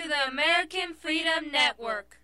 to the American Freedom Network.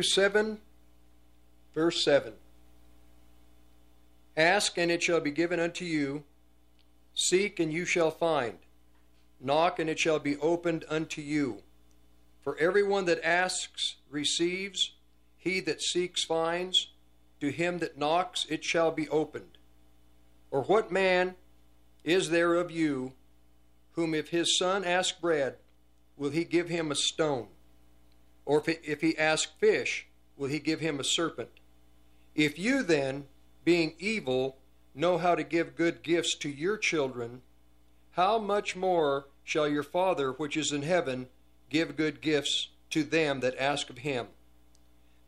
Matthew 7, verse 7. Ask, and it shall be given unto you. Seek, and you shall find. Knock, and it shall be opened unto you. For everyone that asks receives, he that seeks finds, to him that knocks it shall be opened. Or what man is there of you, whom if his son ask bread, will he give him a stone? Or if, if he ask fish, will he give him a serpent? If you then, being evil, know how to give good gifts to your children, how much more shall your Father which is in heaven give good gifts to them that ask of him?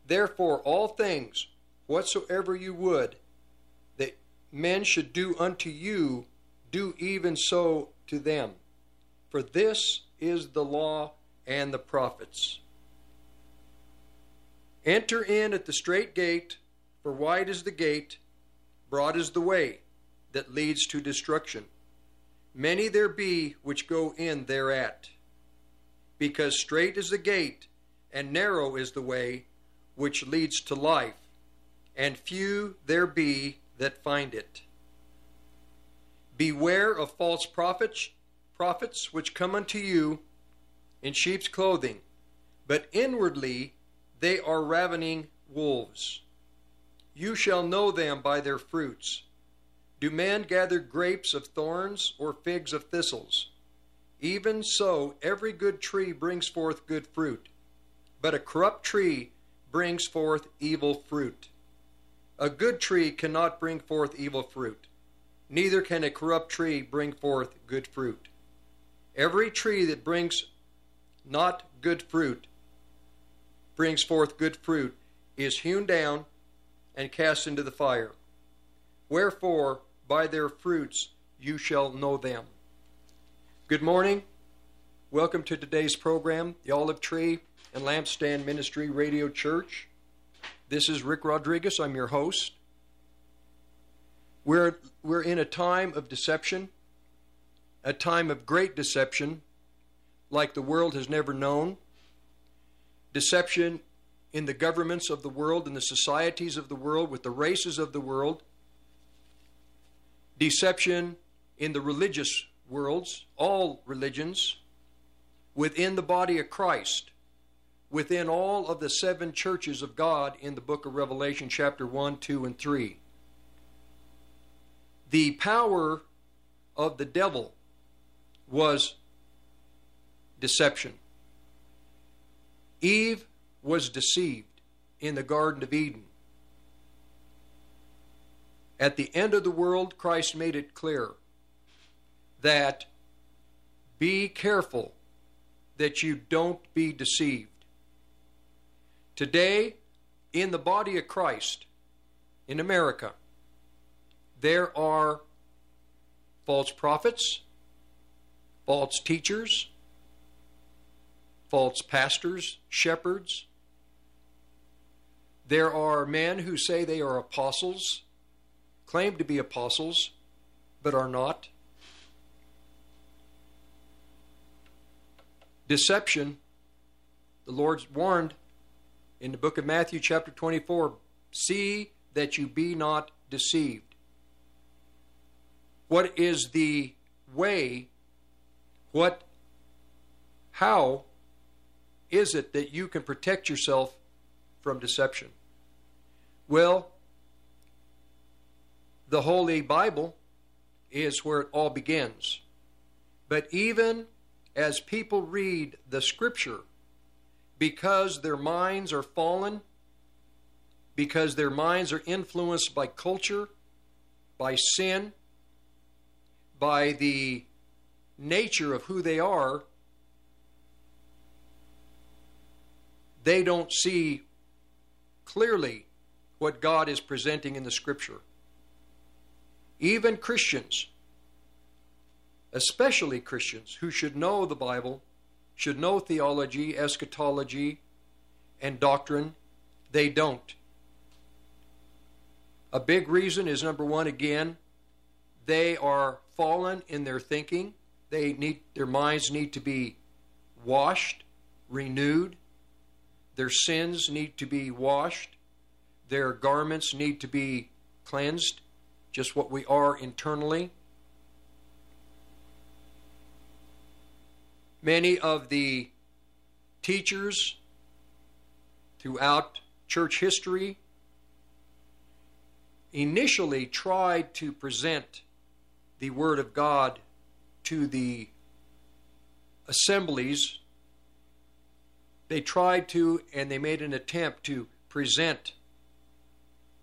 Therefore, all things, whatsoever you would that men should do unto you, do even so to them. For this is the law and the prophets. Enter in at the straight gate, for wide is the gate, broad is the way that leads to destruction. Many there be which go in thereat. Because straight is the gate, and narrow is the way which leads to life, and few there be that find it. Beware of false prophets, prophets which come unto you in sheep's clothing, but inwardly they are ravening wolves. You shall know them by their fruits. Do men gather grapes of thorns or figs of thistles? Even so, every good tree brings forth good fruit, but a corrupt tree brings forth evil fruit. A good tree cannot bring forth evil fruit, neither can a corrupt tree bring forth good fruit. Every tree that brings not good fruit brings forth good fruit is hewn down and cast into the fire. Wherefore, by their fruits you shall know them. Good morning. Welcome to today's program, the Olive Tree and Lampstand Ministry Radio Church. This is Rick Rodriguez. I'm your host. We're, we're in a time of deception, a time of great deception, like the world has never known. Deception in the governments of the world, in the societies of the world, with the races of the world. Deception in the religious worlds, all religions, within the body of Christ, within all of the seven churches of God in the book of Revelation, chapter 1, 2, and 3. The power of the devil was deception. Eve was deceived in the Garden of Eden. At the end of the world, Christ made it clear that be careful that you don't be deceived. Today, in the body of Christ, in America, there are false prophets, false teachers, false pastors, shepherds. There are men who say they are apostles, claim to be apostles, but are not. Deception, the Lord warned in the book of Matthew, chapter 24 see that you be not deceived. What is the way? What, how is it that you can protect yourself from deception? Well, the Holy Bible is where it all begins. But even as people read the Scripture, because their minds are fallen, because their minds are influenced by culture, by sin, by the nature of who they are, they don't see clearly what God is presenting in the Scripture. Even Christians, especially Christians who should know the Bible, should know theology, eschatology, and doctrine, they don't. A big reason is number one, again, they are fallen in their thinking. They need their minds need to be washed, renewed. Their sins need to be washed. Their garments need to be cleansed, just what we are internally. Many of the teachers throughout church history initially tried to present the Word of God to the assemblies. They tried to, and they made an attempt to present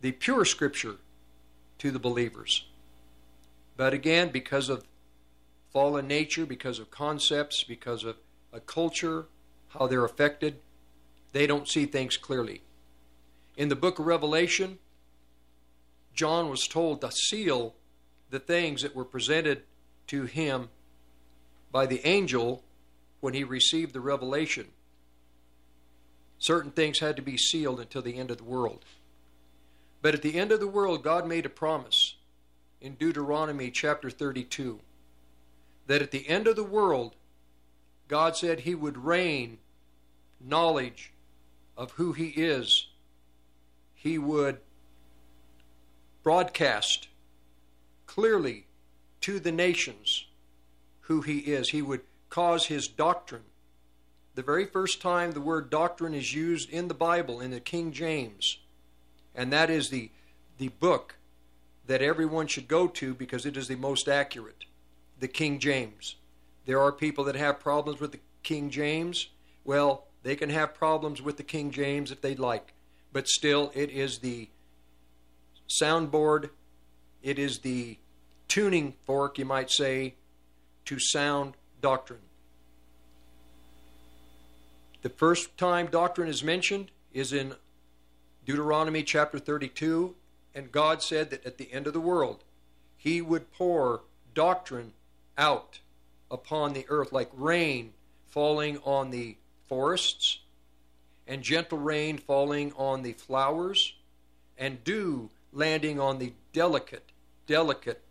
the pure Scripture to the believers. But again, because of fallen nature, because of concepts, because of a culture, how they're affected, they don't see things clearly. In the book of Revelation, John was told to seal the things that were presented to him by the angel when he received the revelation. Certain things had to be sealed until the end of the world. But at the end of the world, God made a promise in Deuteronomy chapter 32 that at the end of the world, God said He would rain knowledge of who He is. He would broadcast clearly to the nations who He is. He would cause His doctrine. The very first time the word doctrine is used in the Bible, in the King James, and that is the, the book that everyone should go to because it is the most accurate the King James. There are people that have problems with the King James. Well, they can have problems with the King James if they'd like, but still, it is the soundboard, it is the tuning fork, you might say, to sound doctrine. The first time doctrine is mentioned is in Deuteronomy chapter 32, and God said that at the end of the world, He would pour doctrine out upon the earth like rain falling on the forests, and gentle rain falling on the flowers, and dew landing on the delicate, delicate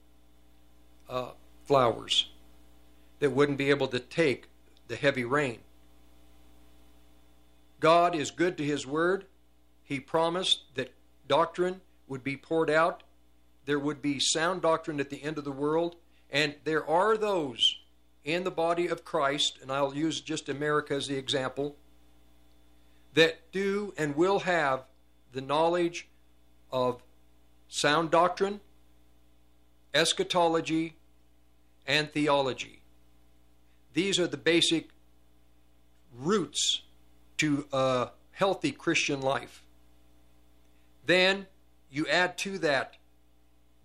uh, flowers that wouldn't be able to take the heavy rain. God is good to His Word. He promised that doctrine would be poured out. There would be sound doctrine at the end of the world. And there are those in the body of Christ, and I'll use just America as the example, that do and will have the knowledge of sound doctrine, eschatology, and theology. These are the basic roots to a healthy Christian life. Then you add to that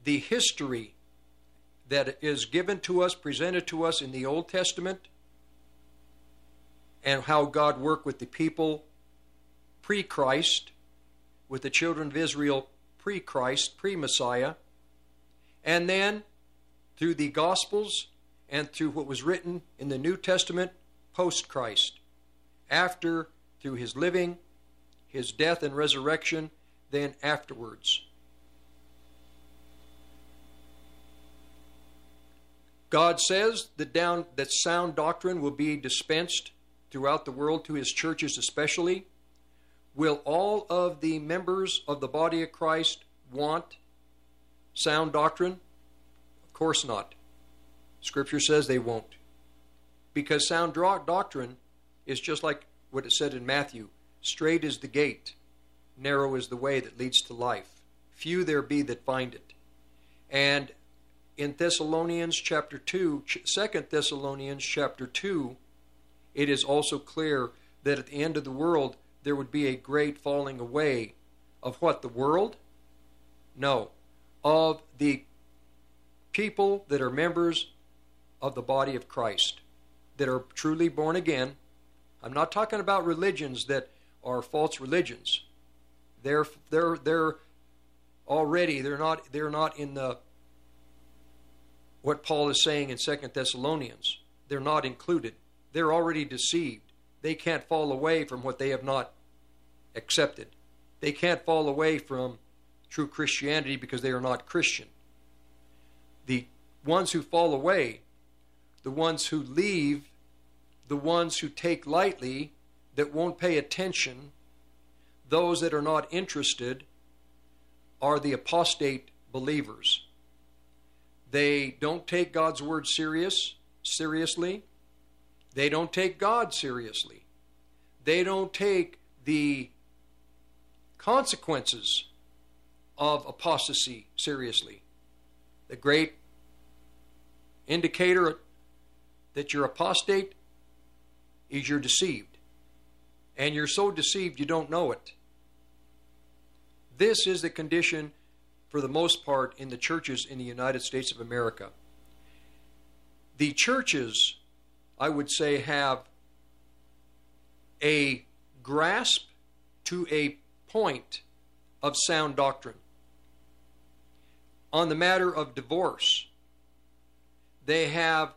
the history that is given to us, presented to us in the Old Testament, and how God worked with the people pre Christ, with the children of Israel pre Christ, pre Messiah, and then through the Gospels and through what was written in the New Testament post Christ, after through his living, his death and resurrection, then afterwards. God says that down that sound doctrine will be dispensed throughout the world to his churches especially. Will all of the members of the body of Christ want sound doctrine? Of course not. Scripture says they won't. Because sound doctrine is just like what it said in Matthew Straight is the gate, narrow is the way that leads to life. Few there be that find it. And in Thessalonians chapter 2, 2 Thessalonians chapter 2, it is also clear that at the end of the world there would be a great falling away of what? The world? No. Of the people that are members of the body of Christ, that are truly born again. I'm not talking about religions that are false religions. They're they're they're already they're not they're not in the what Paul is saying in Second Thessalonians. They're not included. They're already deceived. They can't fall away from what they have not accepted. They can't fall away from true Christianity because they are not Christian. The ones who fall away, the ones who leave, the ones who take lightly, that won't pay attention, those that are not interested, are the apostate believers. They don't take God's word serious seriously. They don't take God seriously. They don't take the consequences of apostasy seriously. The great indicator that you're apostate is you're deceived. And you're so deceived you don't know it. This is the condition for the most part, in the churches in the United States of America. The churches, I would say, have a grasp to a point of sound doctrine. On the matter of divorce, they have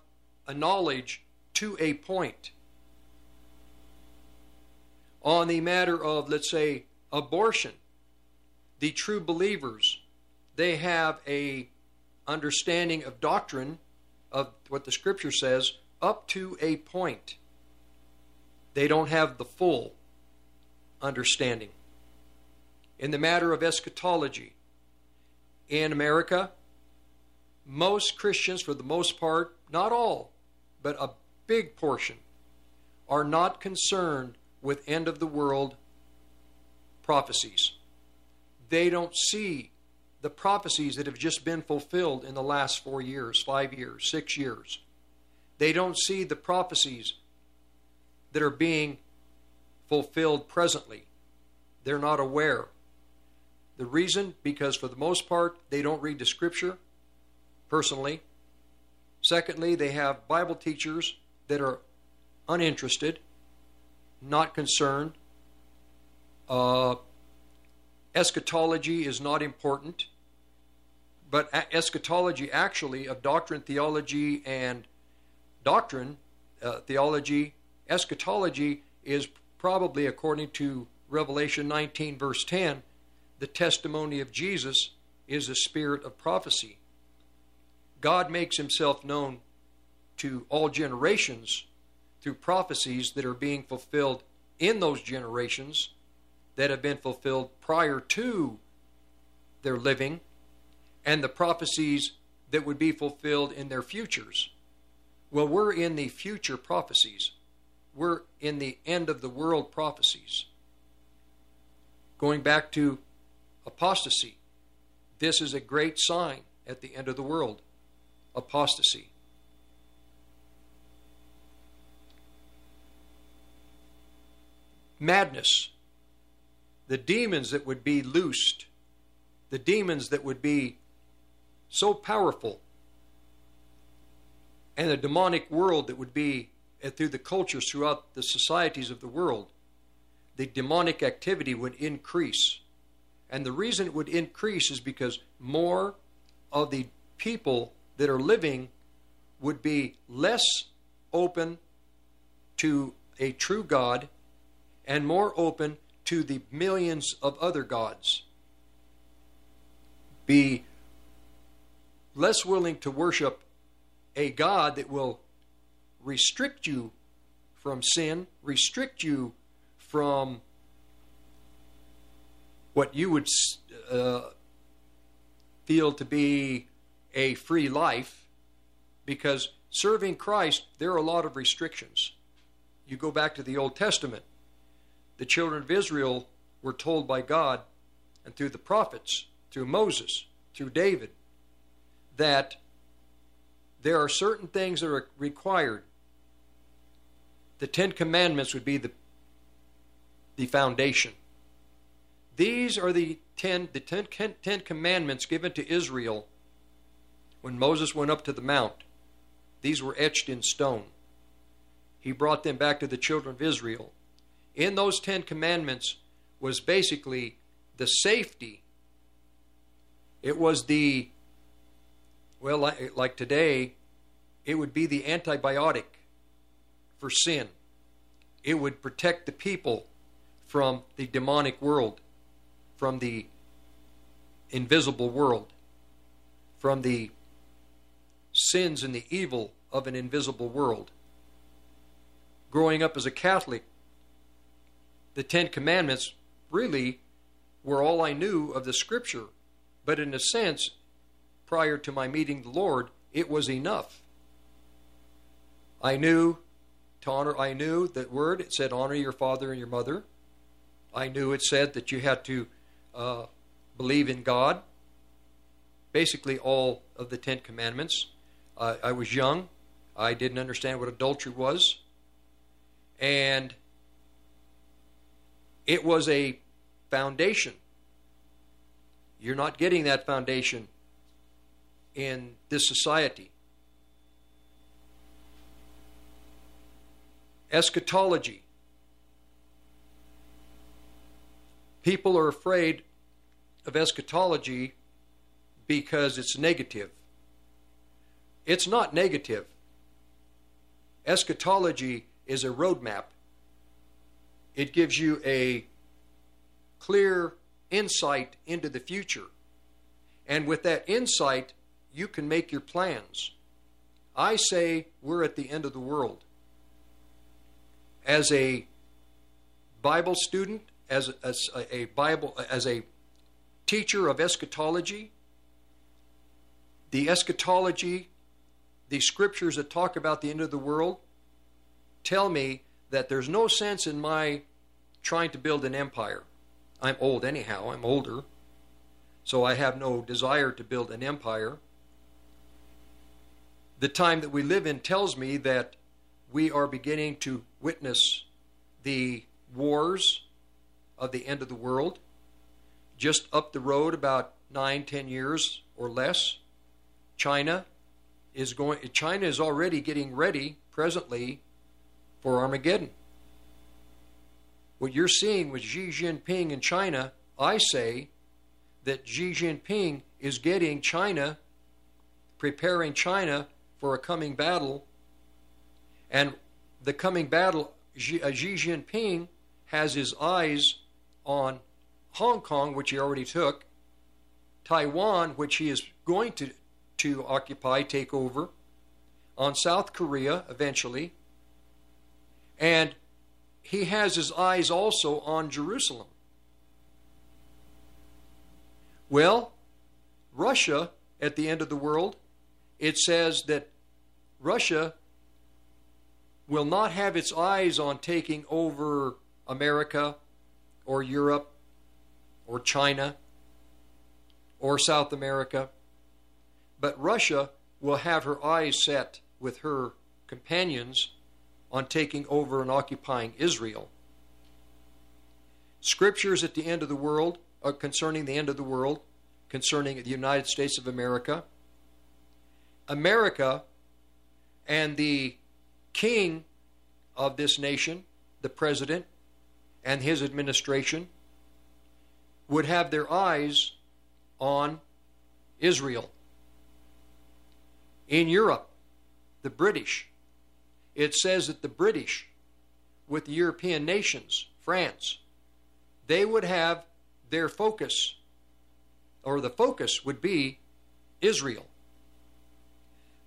a knowledge to a point. On the matter of, let's say, abortion, the true believers they have a understanding of doctrine of what the scripture says up to a point. They don't have the full understanding. In the matter of eschatology, in America, most Christians, for the most part, not all, but a big portion, are not concerned with end of the world prophecies. They don't see the prophecies that have just been fulfilled in the last four years, five years, six years. They don't see the prophecies that are being fulfilled presently. They're not aware. The reason, because for the most part, they don't read the scripture personally. Secondly, they have Bible teachers that are uninterested, not concerned. Uh, eschatology is not important, but eschatology actually of doctrine, theology, and doctrine, uh, theology, eschatology is probably, according to Revelation 19, verse 10, the testimony of Jesus is a spirit of prophecy. God makes himself known to all generations through prophecies that are being fulfilled in those generations that have been fulfilled prior to their living and the prophecies that would be fulfilled in their futures. Well, we're in the future prophecies. We're in the end of the world prophecies. Going back to apostasy, this is a great sign at the end of the world apostasy. Madness. The demons that would be loosed, the demons that would be so powerful, and the demonic world that would be through the cultures throughout the societies of the world, the demonic activity would increase. And the reason it would increase is because more of the people that are living would be less open to a true God and more open to the millions of other gods. Be less willing to worship a God that will restrict you from sin, restrict you from what you would uh, feel to be a free life because serving Christ, there are a lot of restrictions. You go back to the Old Testament, the children of Israel were told by God and through the prophets, through Moses, through David, that there are certain things that are required. The Ten Commandments would be the, the foundation. These are the ten, the ten, ten Commandments given to Israel when Moses went up to the mount, these were etched in stone. He brought them back to the children of Israel. In those Ten Commandments was basically the safety. It was the, well, like, like today, it would be the antibiotic for sin. It would protect the people from the demonic world, from the invisible world, from the sins and the evil of an invisible world. Growing up as a Catholic, the Ten Commandments really were all I knew of the Scripture, but in a sense, prior to my meeting the Lord, it was enough. I knew to honor, I knew that word, it said, honor your father and your mother. I knew it said that you had to uh, believe in God. Basically, all of the Ten Commandments. Uh, I was young. I didn't understand what adultery was. And it was a foundation. You're not getting that foundation in this society. Eschatology. People are afraid of eschatology because it's negative. It's not negative. Eschatology is a roadmap. It gives you a clear insight into the future. And with that insight, you can make your plans. I say we're at the end of the world. As a Bible student, as, as a Bible, as a teacher of eschatology, the eschatology the scriptures that talk about the end of the world tell me that there's no sense in my trying to build an empire. I'm old anyhow, I'm older. so I have no desire to build an empire. The time that we live in tells me that we are beginning to witness the wars of the end of the world. Just up the road, about nine, ten years or less, China is going. China is already getting ready presently for Armageddon. What you're seeing with Xi Jinping in China, I say that Xi Jinping is getting China, preparing China for a coming battle. And the coming battle, Xi, uh, Jinping has his eyes on Hong Kong, which he already took, Taiwan, which he is going to, to occupy, take over, on South Korea eventually, and he has his eyes also on Jerusalem. Well, Russia, at the end of the world, it says that Russia will not have its eyes on taking over America or Europe or China or South America, but Russia will have her eyes set with her companions on taking over and occupying Israel. Scriptures at the end of the world, uh, concerning the end of the world, concerning the United States of America. America and the king of this nation, the president, and his administration would have their eyes on Israel. In Europe, the British, it says that the British, with the European nations, France, they would have their focus, or the focus would be Israel.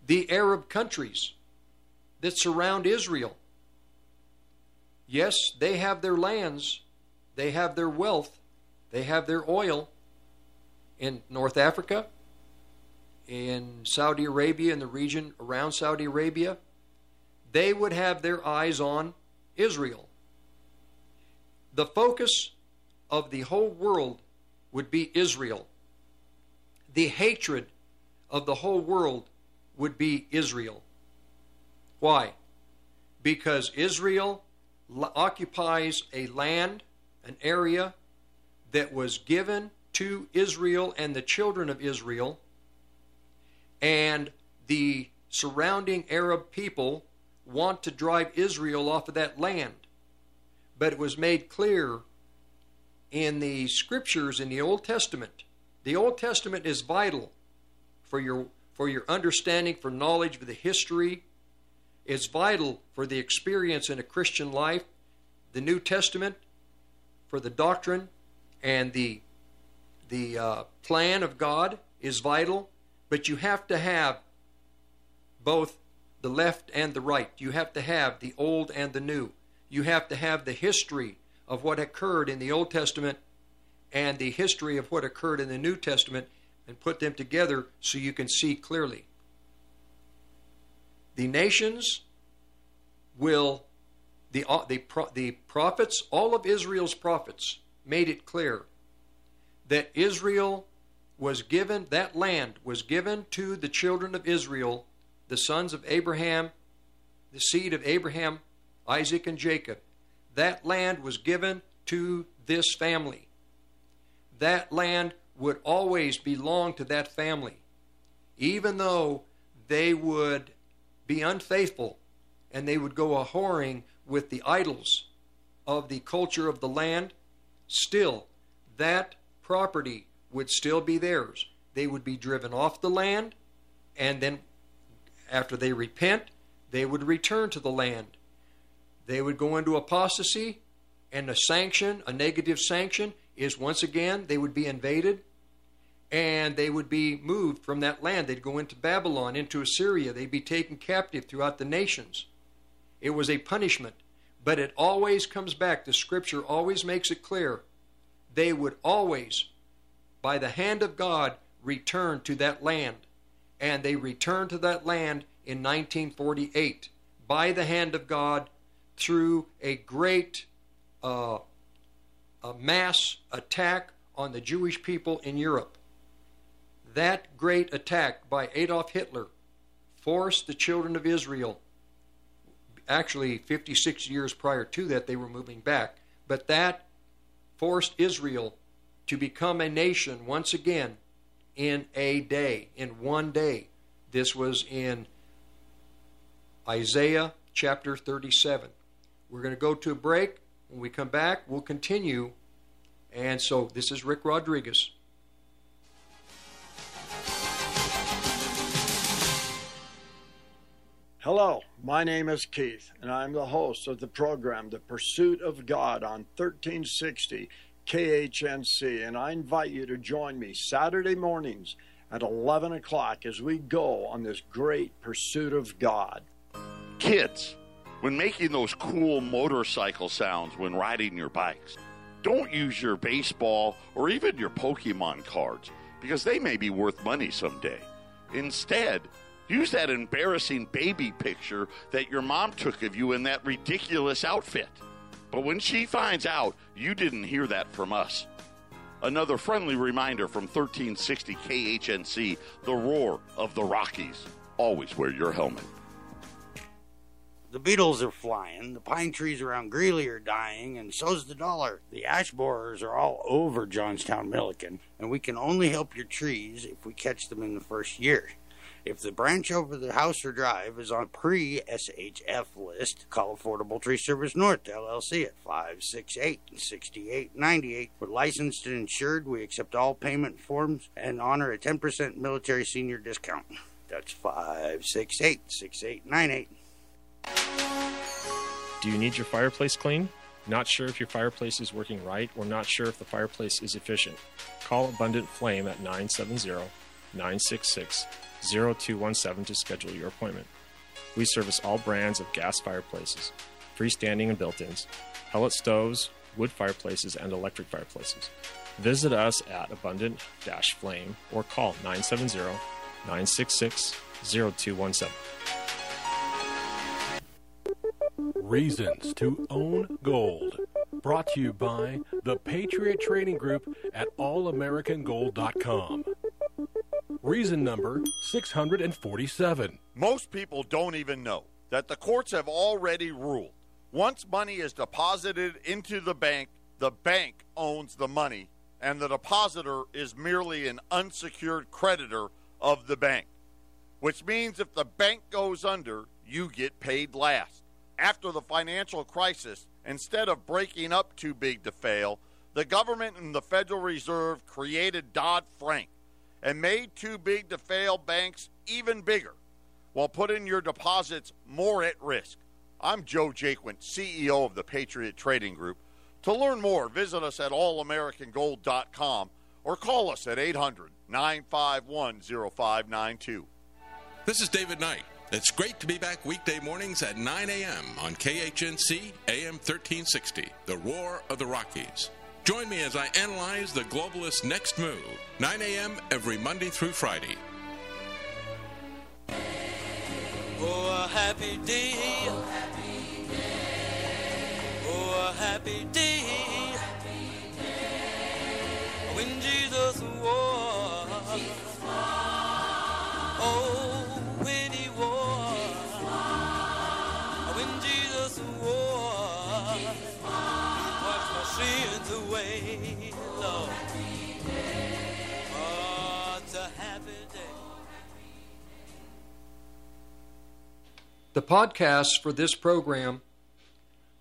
The Arab countries that surround Israel, yes, they have their lands, they have their wealth, they have their oil in North Africa, in Saudi Arabia, in the region around Saudi Arabia. They would have their eyes on Israel. The focus of the whole world would be Israel. The hatred of the whole world would be Israel. Why? Because Israel occupies a land, an area that was given to Israel and the children of Israel, and the surrounding Arab people want to drive Israel off of that land. But it was made clear in the scriptures in the Old Testament. The Old Testament is vital for your for your understanding, for knowledge of the history. It's vital for the experience in a Christian life. The New Testament for the doctrine and the the uh, plan of God is vital, but you have to have both the left and the right. You have to have the old and the new. You have to have the history of what occurred in the Old Testament and the history of what occurred in the New Testament and put them together so you can see clearly. The nations will, the, uh, the, the prophets, all of Israel's prophets made it clear that Israel was given, that land was given to the children of Israel, the sons of Abraham, the seed of Abraham, Isaac, and Jacob that land was given to this family. That land would always belong to that family, even though they would be unfaithful and they would go a whoring with the idols of the culture of the land. Still, that property would still be theirs. They would be driven off the land, and then after they repent, they would return to the land they would go into apostasy, and a sanction, a negative sanction, is once again they would be invaded and they would be moved from that land. They'd go into Babylon, into Assyria. They'd be taken captive throughout the nations. It was a punishment, but it always comes back. The scripture always makes it clear. They would always, by the hand of God, return to that land. And they returned to that land in 1948 by the hand of God through a great uh, a mass attack on the Jewish people in Europe. that great attack by Adolf Hitler forced the children of Israel, actually 56 years prior to that, they were moving back, but that forced Israel to become a nation once again in a day, in one day. This was in Isaiah chapter 37. We're going to go to a break. When we come back, we'll continue. And so this is Rick Rodriguez. Hello, my name is Keith, and I'm the host of the program The Pursuit of God on 1360 KHNC, and I invite you to join me Saturday mornings at 11 o'clock as we go on this great pursuit of God. Kids, when making those cool motorcycle sounds when riding your bikes, don't use your baseball or even your Pokemon cards because they may be worth money someday. Instead, use that embarrassing baby picture that your mom took of you in that ridiculous outfit. But when she finds out, you didn't hear that from us. Another friendly reminder from 1360 KHNC the roar of the Rockies. Always wear your helmet. The beetles are flying, the pine trees around Greeley are dying, and so's the dollar. The ash borers are all over Johnstown Milliken, and we can only help your trees if we catch them in the first year. If the branch over the house or drive is on pre SHF list, call Affordable Tree Service North LLC at 568 6898. We're licensed and insured. We accept all payment forms and honor a 10% military senior discount. That's 568 6898. Do you need your fireplace cleaned? Not sure if your fireplace is working right or not sure if the fireplace is efficient? Call Abundant Flame at 970 966 0217 to schedule your appointment. We service all brands of gas fireplaces, freestanding and built ins, pellet stoves, wood fireplaces, and electric fireplaces. Visit us at Abundant Flame or call 970 966 0217. Reasons to Own Gold. Brought to you by the Patriot Trading Group at allamericangold.com. Reason number 647. Most people don't even know that the courts have already ruled once money is deposited into the bank, the bank owns the money, and the depositor is merely an unsecured creditor of the bank. Which means if the bank goes under, you get paid last. After the financial crisis, instead of breaking up too big to fail, the government and the Federal Reserve created Dodd Frank and made too big to fail banks even bigger while putting your deposits more at risk. I'm Joe Jaquint, CEO of the Patriot Trading Group. To learn more, visit us at allamericangold.com or call us at 800 951 0592. This is David Knight. It's great to be back weekday mornings at 9 a.m. on KHNC AM 1360, The Roar of the Rockies. Join me as I analyze the globalist next move, 9 a.m. every Monday through Friday. Oh, a happy day. Oh, a happy day. When Jesus was. The podcasts for this program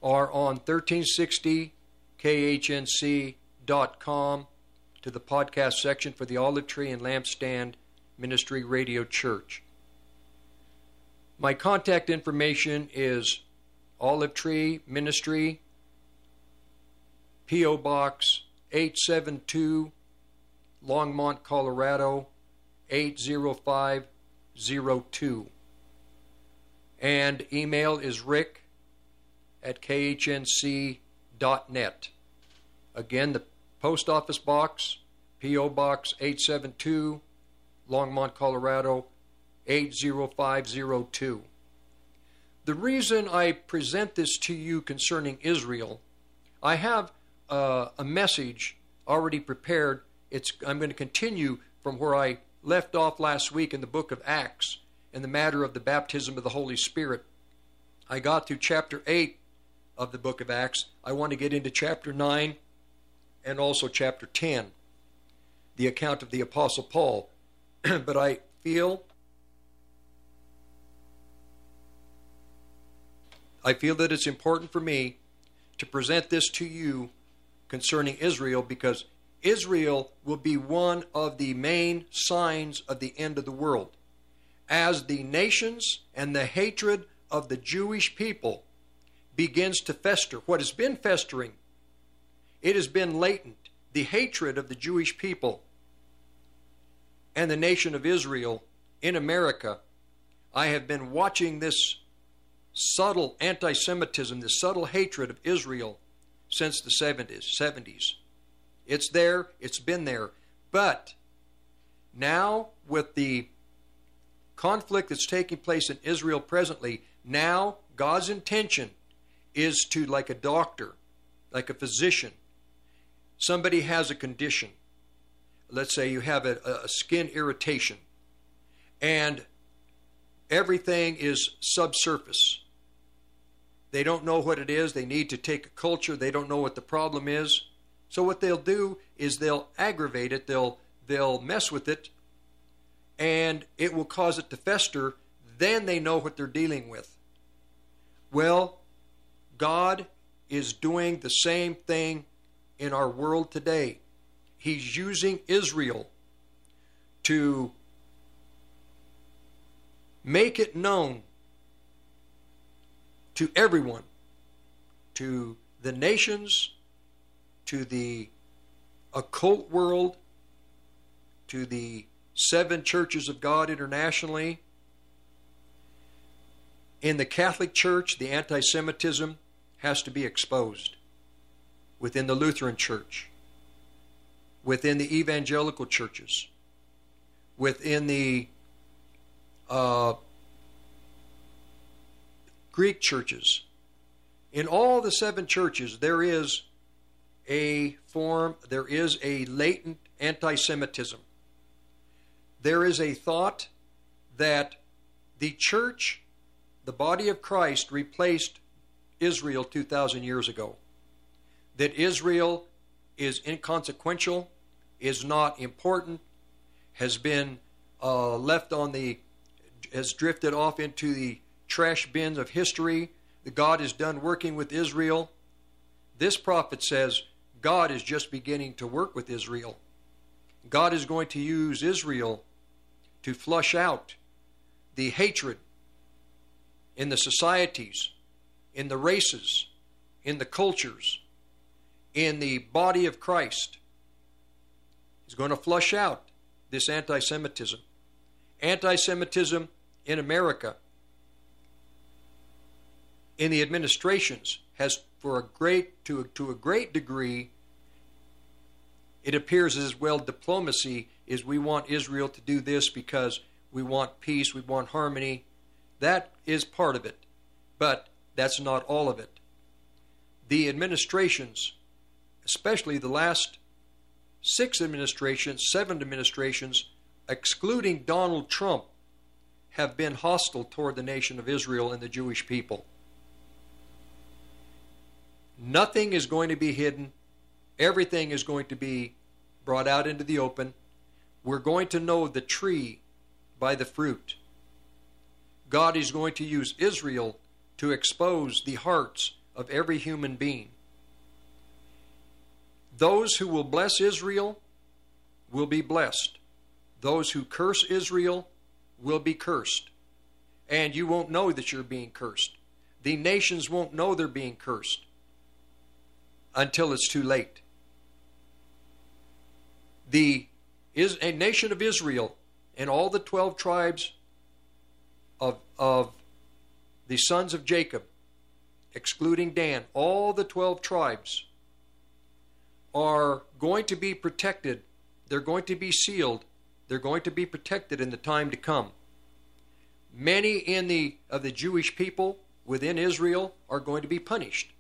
are on 1360khnc.com to the podcast section for the Olive Tree and Lampstand Ministry Radio Church. My contact information is Olive Tree Ministry, P.O. Box 872, Longmont, Colorado 80502 and email is rick at khnc.net. Again, the post office box, P.O. Box 872, Longmont, Colorado 80502. The reason I present this to you concerning Israel, I have uh, a message already prepared. It's, I'm going to continue from where I left off last week in the book of Acts in the matter of the baptism of the Holy Spirit. I got through chapter 8 of the book of Acts. I want to get into chapter 9 and also chapter 10, the account of the Apostle Paul. but I feel I feel that it's important for me to present this to you concerning Israel because Israel will be one of the main signs of the end of the world. As the nations and the hatred of the Jewish people begins to fester, what has been festering, it has been latent. The hatred of the Jewish people and the nation of Israel in America. I have been watching this subtle anti Semitism, this subtle hatred of Israel since the 70s. 70s. It's there, it's been there. But now, with the conflict that's taking place in Israel presently, now God's intention is to, like a doctor, like a physician, somebody has a condition. Let's say you have a, a skin irritation, and everything is subsurface. They don't know what it is. They need to take a culture. They don't know what the problem is. So what they'll do is they'll aggravate it. They'll they'll mess with it, and it will cause it to fester. Then they know what they're dealing with. Well, God is doing the same thing in our world today. He's using Israel to make it known to everyone, to the nations, to the occult world, to the seven churches of God internationally. In the Catholic Church, the anti Semitism has to be exposed. Within the Lutheran Church, within the evangelical churches, within the uh, Greek churches. In all the seven churches, there is a form, there is a latent anti Semitism. There is a thought that the church, the body of Christ, replaced Israel 2,000 years ago. That Israel is inconsequential, is not important, has been uh, left on the, has drifted off into the trash bins of history. The God is done working with Israel. This prophet says God is just beginning to work with Israel. God is going to use Israel to flush out the hatred in the societies, in the races, in the cultures, in the body of Christ. He's going to flush out this anti Semitism. Anti Semitism in America in the administrations has for a great to to a great degree it appears as well diplomacy is we want Israel to do this because we want peace, we want harmony. That is part of it. But that's not all of it. The administrations, especially the last six administrations, seven administrations, excluding Donald Trump, have been hostile toward the nation of Israel and the Jewish people. Nothing is going to be hidden. Everything is going to be brought out into the open. We're going to know the tree by the fruit. God is going to use Israel to expose the hearts of every human being. Those who will bless Israel will be blessed. Those who curse Israel will be cursed. And you won't know that you're being cursed. The nations won't know they're being cursed until it's too late. The is a nation of Israel and all the 12 tribes of, of the sons of Jacob, excluding Dan, all the 12 tribes are going to be protected. They're going to be sealed. They're going to be protected in the time to come. Many in the of the Jewish people within Israel are going to be punished.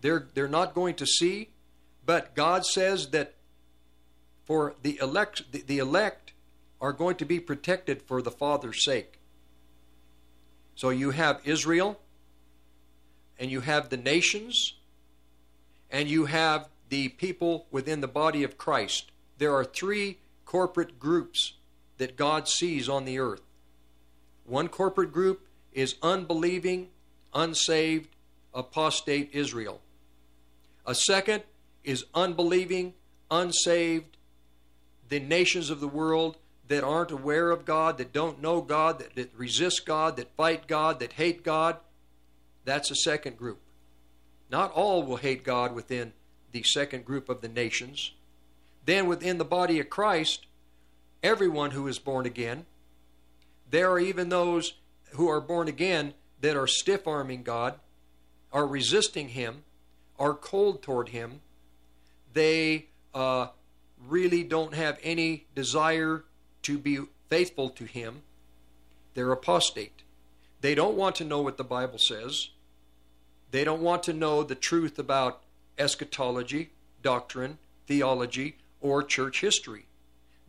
They're, they're not going to see, but God says that for the elect, the, the elect are going to be protected for the Father's sake. So you have Israel, and you have the nations, and you have the people within the body of Christ. There are three corporate groups that God sees on the earth. One corporate group is unbelieving, unsaved, apostate Israel. A second is unbelieving, unsaved, the nations of the world that aren't aware of God, that don't know God, that, that resist God, that fight God, that hate God. That's a second group. Not all will hate God within the second group of the nations. Then within the body of Christ, everyone who is born again, there are even those who are born again that are stiff arming God, are resisting Him, are cold toward Him. They uh, really don't have any desire to be faithful to Him. They're apostate. They don't want to know what the Bible says. They don't want to know the truth about eschatology, doctrine, theology, or church history.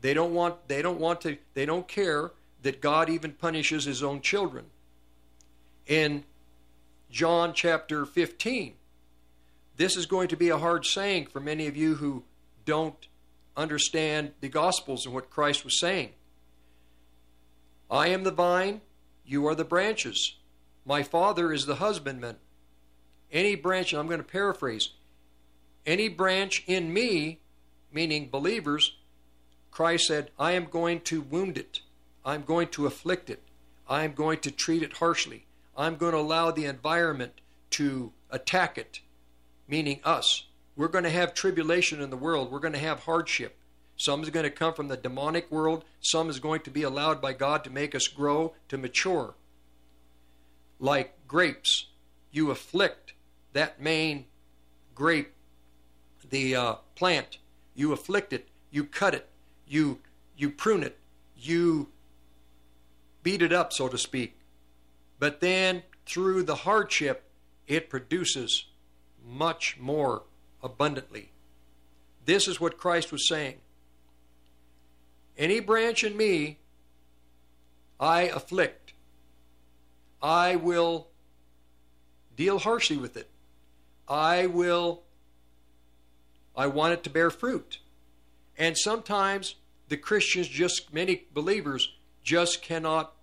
They don't want they don't want to they don't care that God even punishes his own children. In John chapter 15, this is going to be a hard saying for many of you who don't understand the Gospels and what Christ was saying. I am the vine, you are the branches. My Father is the husbandman. Any branch, and I'm going to paraphrase, any branch in me, meaning believers, Christ said, I am going to wound it. I'm going to afflict it. I'm going to treat it harshly. I'm going to allow the environment to attack it, meaning us. We're going to have tribulation in the world. We're going to have hardship. Some is going to come from the demonic world. Some is going to be allowed by God to make us grow, to mature. Like grapes, you afflict that main grape, the uh, plant. You afflict it. You cut it. You you prune it. You beat it up, so to speak. But then through the hardship, it produces much more abundantly. This is what Christ was saying. Any branch in me, I afflict. I will deal harshly with it. I will, I want it to bear fruit. And sometimes the Christians, just many believers, just cannot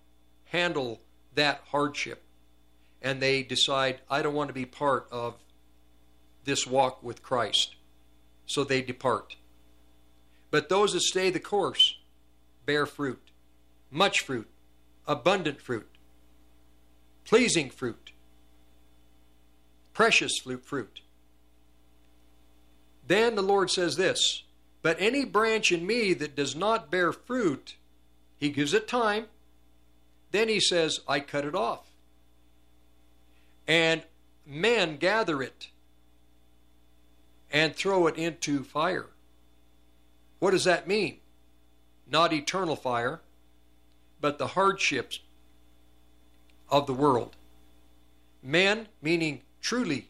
handle that hardship. And they decide, I don't want to be part of this walk with Christ. So they depart. But those that stay the course bear fruit, much fruit, abundant fruit, pleasing fruit, precious fruit. Then the Lord says this But any branch in me that does not bear fruit, he gives it time. Then he says, I cut it off. And men gather it and throw it into fire. What does that mean? Not eternal fire, but the hardships of the world. Men, meaning truly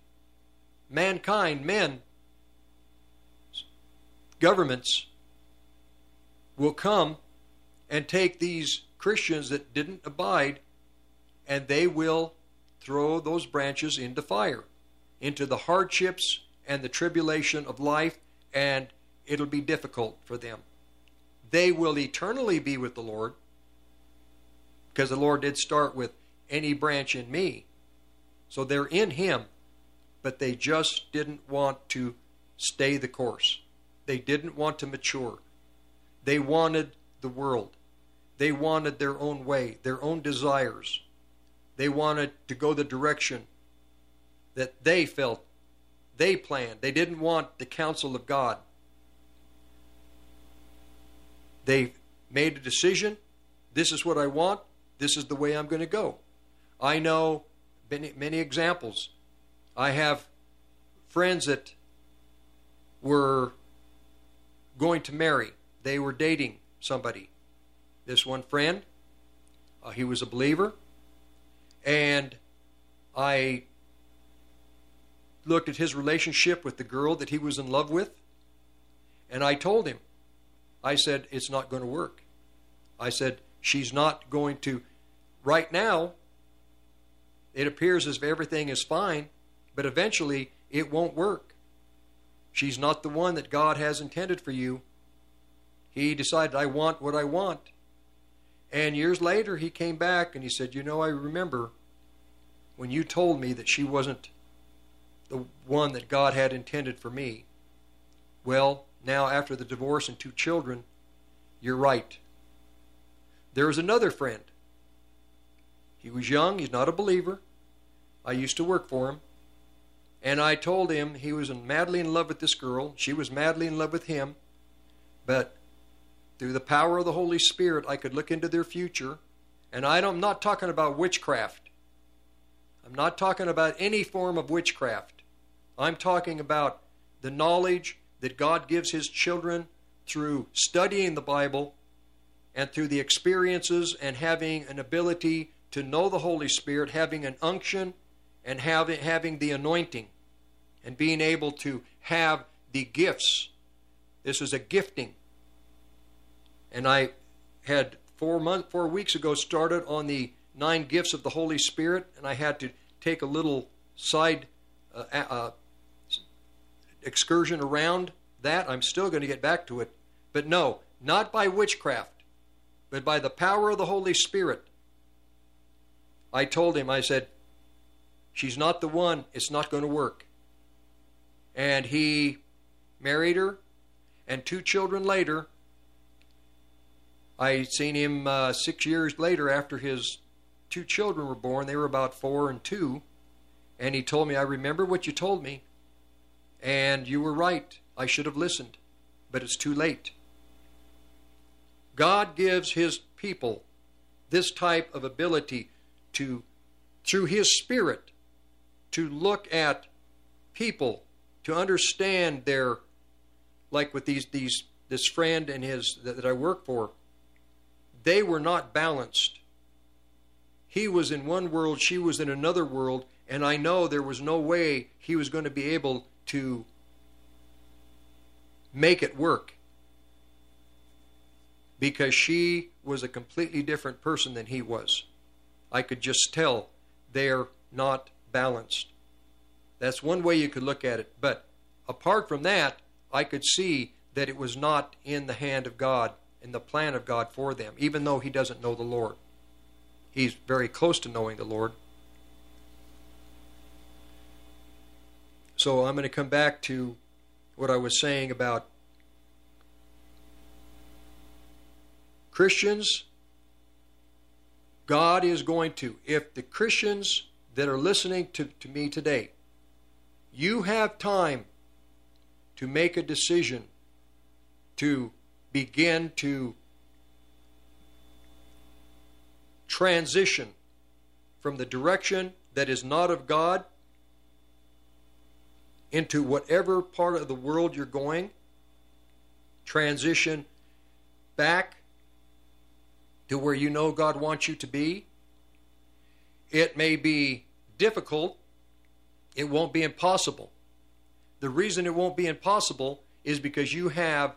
mankind, men, governments, will come and take these Christians that didn't abide and they will throw those branches into fire, into the hardships and the tribulation of life, and it'll be difficult for them. They will eternally be with the Lord because the Lord did start with any branch in me. So they're in Him, but they just didn't want to stay the course. They didn't want to mature. They wanted the world. They wanted their own way, their own desires. They wanted to go the direction that they felt they planned. They didn't want the counsel of God. They made a decision. This is what I want. This is the way I'm going to go. I know many, many examples. I have friends that were going to marry. They were dating somebody. This one friend, uh, he was a believer, and I looked at his relationship with the girl that he was in love with, and I told him, I said, it's not going to work. I said, She's not going to. Right now, it appears as if everything is fine, but eventually it won't work. She's not the one that God has intended for you. He decided, I want what I want. And years later, he came back and he said, You know, I remember when you told me that she wasn't the one that God had intended for me. Well, now after the divorce and two children, you're right. There is another friend. He was young, he's not a believer. I used to work for him. And I told him he was madly in love with this girl. She was madly in love with him. But through the power of the Holy Spirit, I could look into their future. And I am not talking about witchcraft. I'm not talking about any form of witchcraft. I'm talking about the knowledge that God gives His children through studying the Bible and through the experiences and having an ability to know the Holy Spirit, having an unction and having, having the anointing and being able to have the gifts. This is a gifting. And I had four months, four weeks ago started on the nine gifts of the Holy Spirit, and I had to take a little side uh, uh, excursion around that. I'm still going to get back to it. But no, not by witchcraft, but by the power of the Holy Spirit. I told him, I said, she's not the one, it's not going to work. And he married her, and two children later, I seen him uh, six years later after his two children were born. They were about four and two. And he told me, I remember what you told me. And you were right. I should have listened. But it's too late. God gives his people this type of ability to, through his spirit, to look at people, to understand their, like with these, these this friend and his that, that I work for, they were not balanced. He was in one world, she was in another world, and I know there was no way he was going to be able to make it work because she was a completely different person than he was. I could just tell they're not balanced. That's one way you could look at it. But apart from that, I could see that it was not in the hand of God, in the plan of God for them, even though he doesn't know the Lord. He's very close to knowing the Lord. So I'm going to come back to what I was saying about Christians. God is going to, if the Christians that are listening to, to me today, you have time to make a decision to begin to transition from the direction that is not of God into whatever part of the world you're going, transition back to where you know God wants you to be. It may be difficult, it won't be impossible. The reason it won't be impossible is because you have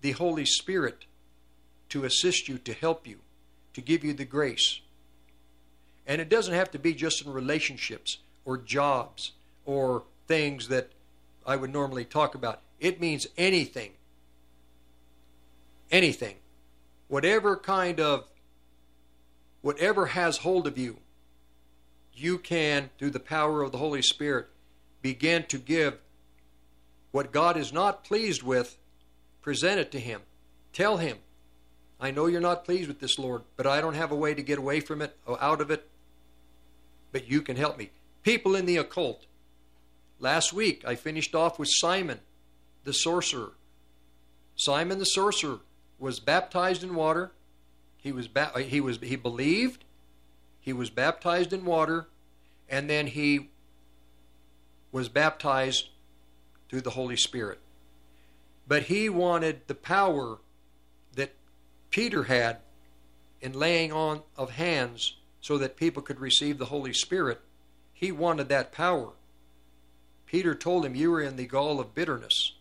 the Holy Spirit to assist you, to help you, to give you the grace. And it doesn't have to be just in relationships or jobs or things that I would normally talk about. It means anything. Anything. Whatever kind of, whatever has hold of you, you can, through the power of the Holy Spirit, begin to give what God is not pleased with, present it to Him. Tell Him, I know you're not pleased with this, Lord, but I don't have a way to get away from it or out of it, but you can help me. People in the occult, Last week, I finished off with Simon the sorcerer. Simon the sorcerer was baptized in water. He was ba- he was he believed. He was baptized in water, and then he was baptized through the Holy Spirit. But he wanted the power that Peter had in laying on of hands so that people could receive the Holy Spirit. He wanted that power. Peter told him, You were in the gall of bitterness.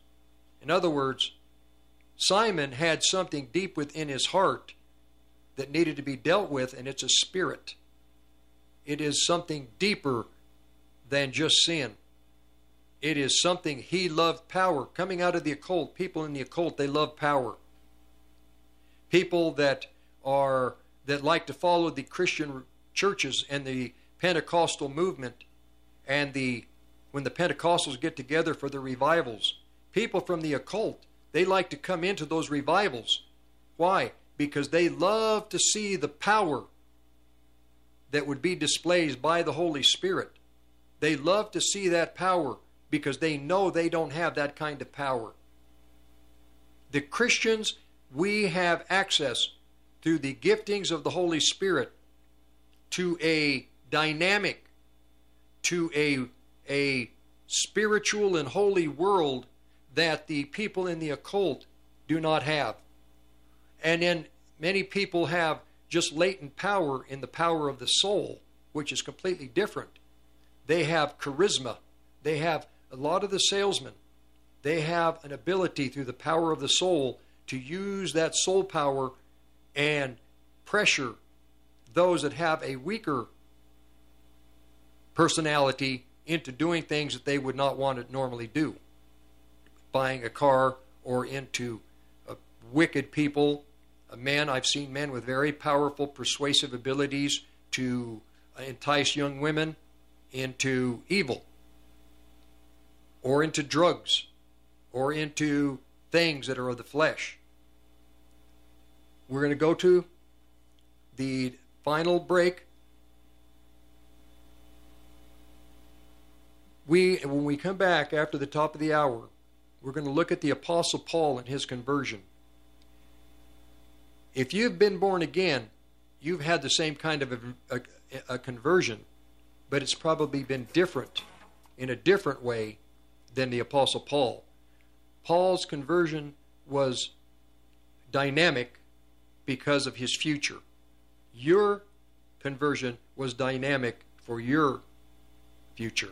In other words, Simon had something deep within his heart that needed to be dealt with, and it's a spirit. It is something deeper than just sin. It is something he loved power. Coming out of the occult, people in the occult, they love power. People that are that like to follow the Christian churches and the Pentecostal movement and the when the Pentecostals get together for the revivals, people from the occult, they like to come into those revivals. Why? Because they love to see the power that would be displayed by the Holy Spirit. They love to see that power because they know they don't have that kind of power. The Christians, we have access through the giftings of the Holy Spirit to a dynamic, to a, a spiritual and holy world that the people in the occult do not have. And then many people have just latent power in the power of the soul, which is completely different. They have charisma. They have a lot of the salesmen. They have an ability through the power of the soul to use that soul power and pressure those that have a weaker personality into doing things that they would not want to normally do. Buying a car or into uh, wicked people. Uh, men, I've seen men with very powerful persuasive abilities to entice young women into evil or into drugs or into things that are of the flesh. We're going to go to the final break. We, when we come back after the top of the hour, we're going to look at the Apostle Paul and his conversion. If you've been born again, you've had the same kind of a, a, a conversion, but it's probably been different in a different way than the Apostle Paul. Paul's conversion was dynamic because of his future. Your conversion was dynamic for your future.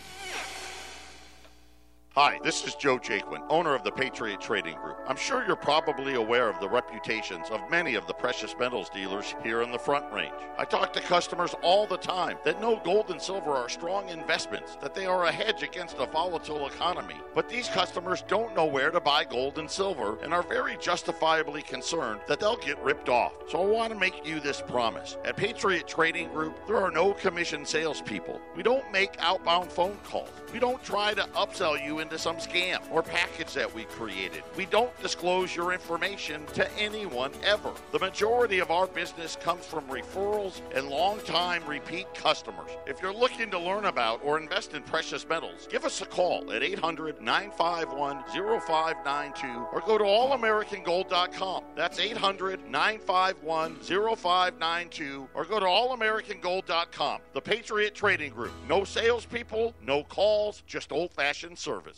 Hi, this is Joe Jaquin, owner of the Patriot Trading Group. I'm sure you're probably aware of the reputations of many of the precious metals dealers here in the Front Range. I talk to customers all the time that know gold and silver are strong investments, that they are a hedge against a volatile economy. But these customers don't know where to buy gold and silver and are very justifiably concerned that they'll get ripped off. So I want to make you this promise. At Patriot Trading Group, there are no commission salespeople. We don't make outbound phone calls. We don't try to upsell you into some scam or package that we created. We don't disclose your information to anyone ever. The majority of our business comes from referrals and long-time repeat customers. If you're looking to learn about or invest in precious metals, give us a call at 800 951 0592 or go to allamericangold.com. That's 800 951 0592 or go to allamericangold.com. The Patriot Trading Group. No salespeople, no calls, just old fashioned service.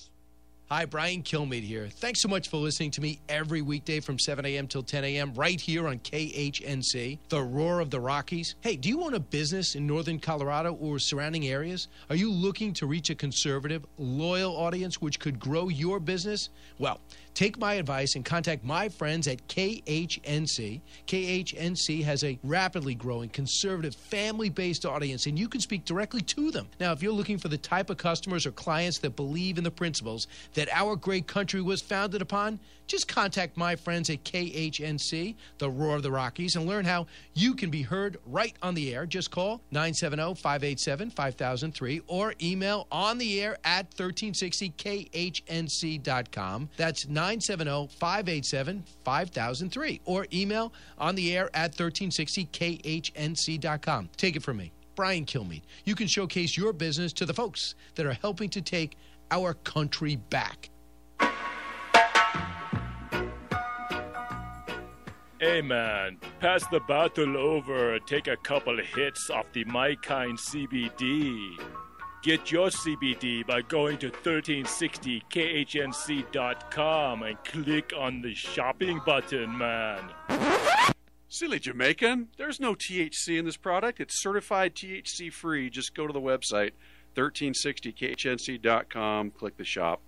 Hi, Brian Kilmeade here. Thanks so much for listening to me every weekday from 7 a.m. till 10 a.m. right here on KHNC, the roar of the Rockies. Hey, do you own a business in northern Colorado or surrounding areas? Are you looking to reach a conservative, loyal audience which could grow your business? Well, Take my advice and contact my friends at KHNC. KHNC has a rapidly growing conservative family based audience, and you can speak directly to them. Now, if you're looking for the type of customers or clients that believe in the principles that our great country was founded upon, just contact my friends at KHNC, the Roar of the Rockies, and learn how you can be heard right on the air. Just call 970 587 5003 or email on the air at 1360khnc.com. That's 970 587 5003 or email on the air at 1360khnc.com. Take it from me, Brian Kilmeade. You can showcase your business to the folks that are helping to take our country back. Hey man, pass the bottle over take a couple hits off the My Kind CBD. Get your CBD by going to 1360khnc.com and click on the shopping button, man. Silly Jamaican. There's no THC in this product. It's certified THC free. Just go to the website 1360khnc.com, click the shop.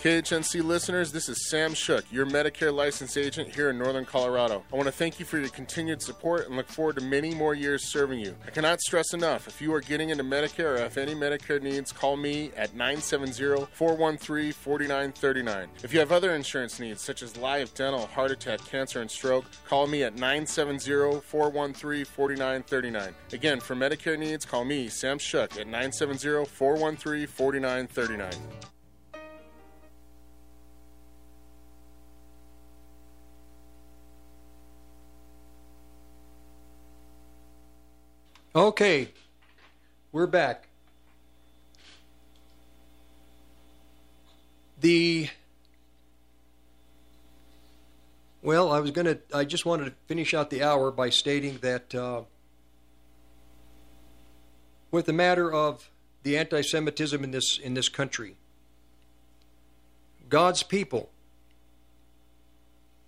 KHNC listeners, this is Sam Shook, your Medicare licensed agent here in Northern Colorado. I want to thank you for your continued support and look forward to many more years serving you. I cannot stress enough if you are getting into Medicare or have any Medicare needs, call me at 970 413 4939. If you have other insurance needs, such as life, dental, heart attack, cancer, and stroke, call me at 970 413 4939. Again, for Medicare needs, call me, Sam Shook, at 970 413 4939. Okay, we're back. The well, I was going to. I just wanted to finish out the hour by stating that uh, with the matter of the anti-Semitism in this in this country, God's people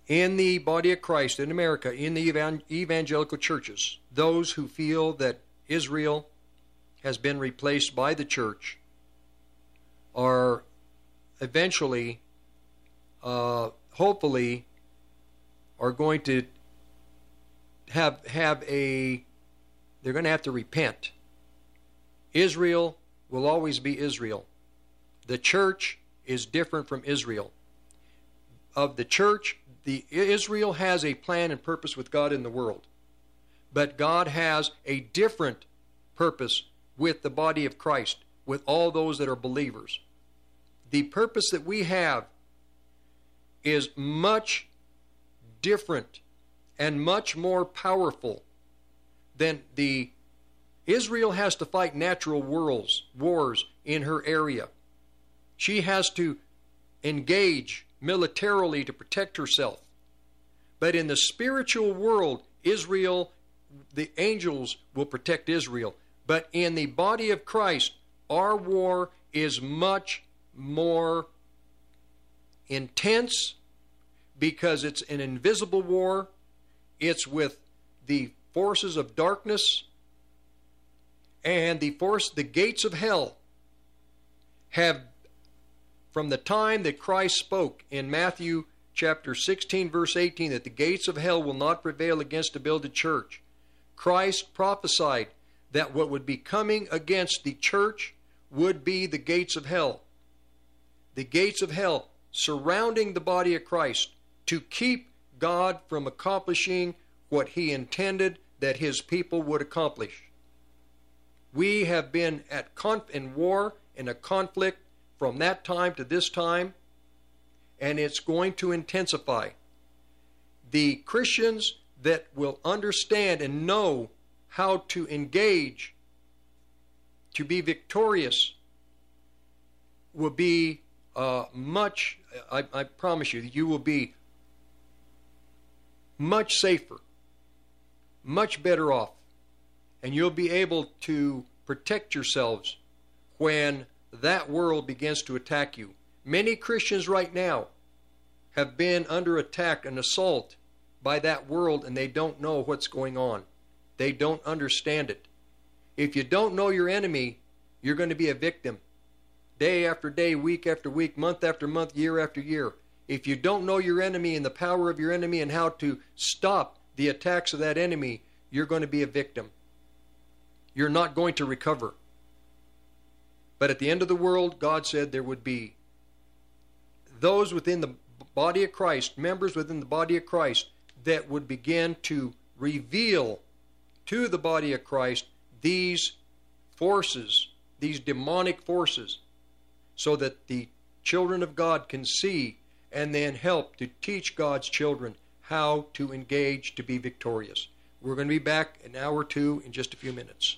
in the body of Christ in America, in the evangelical churches, those who feel that Israel has been replaced by the church are eventually, uh, hopefully, are going to have have a. They're going to have to repent. Israel will always be Israel. The church is different from Israel. Of the church, the Israel has a plan and purpose with God in the world. But God has a different purpose with the body of Christ, with all those that are believers. The purpose that we have is much different and much more powerful than the Israel has to fight natural wars, wars in her area. She has to engage militarily to protect herself. But in the spiritual world, Israel, the angels will protect Israel. But in the body of Christ, our war is much more intense because it's an invisible war. It's with the forces of darkness and the force the gates of hell have from the time that Christ spoke in Matthew chapter 16 verse 18 that the gates of hell will not prevail against a church Christ prophesied that what would be coming against the church would be the gates of hell the gates of hell surrounding the body of Christ to keep God from accomplishing what he intended that his people would accomplish. We have been at conf- in war in a conflict from that time to this time, and it's going to intensify. The Christians that will understand and know how to engage to be victorious will be uh, much, I, I promise you, you will be much safer, much better off, and you'll be able to protect yourselves when that world begins to attack you. Many Christians right now have been under attack and assault by that world and they don't know what's going on. They don't understand it. If you don't know your enemy, you're going to be a victim. Day after day, week after week, month after month, year after year. If you don't know your enemy and the power of your enemy and how to stop the attacks of that enemy, you're going to be a victim. You're not going to recover. But at the end of the world, God said there would be those within the body of Christ, members within the body of Christ, that would begin to reveal to the body of Christ these forces, these demonic forces, so that the children of God can see and then help to teach God's children how to engage to be victorious. We're going to be back an hour or two in just a few minutes.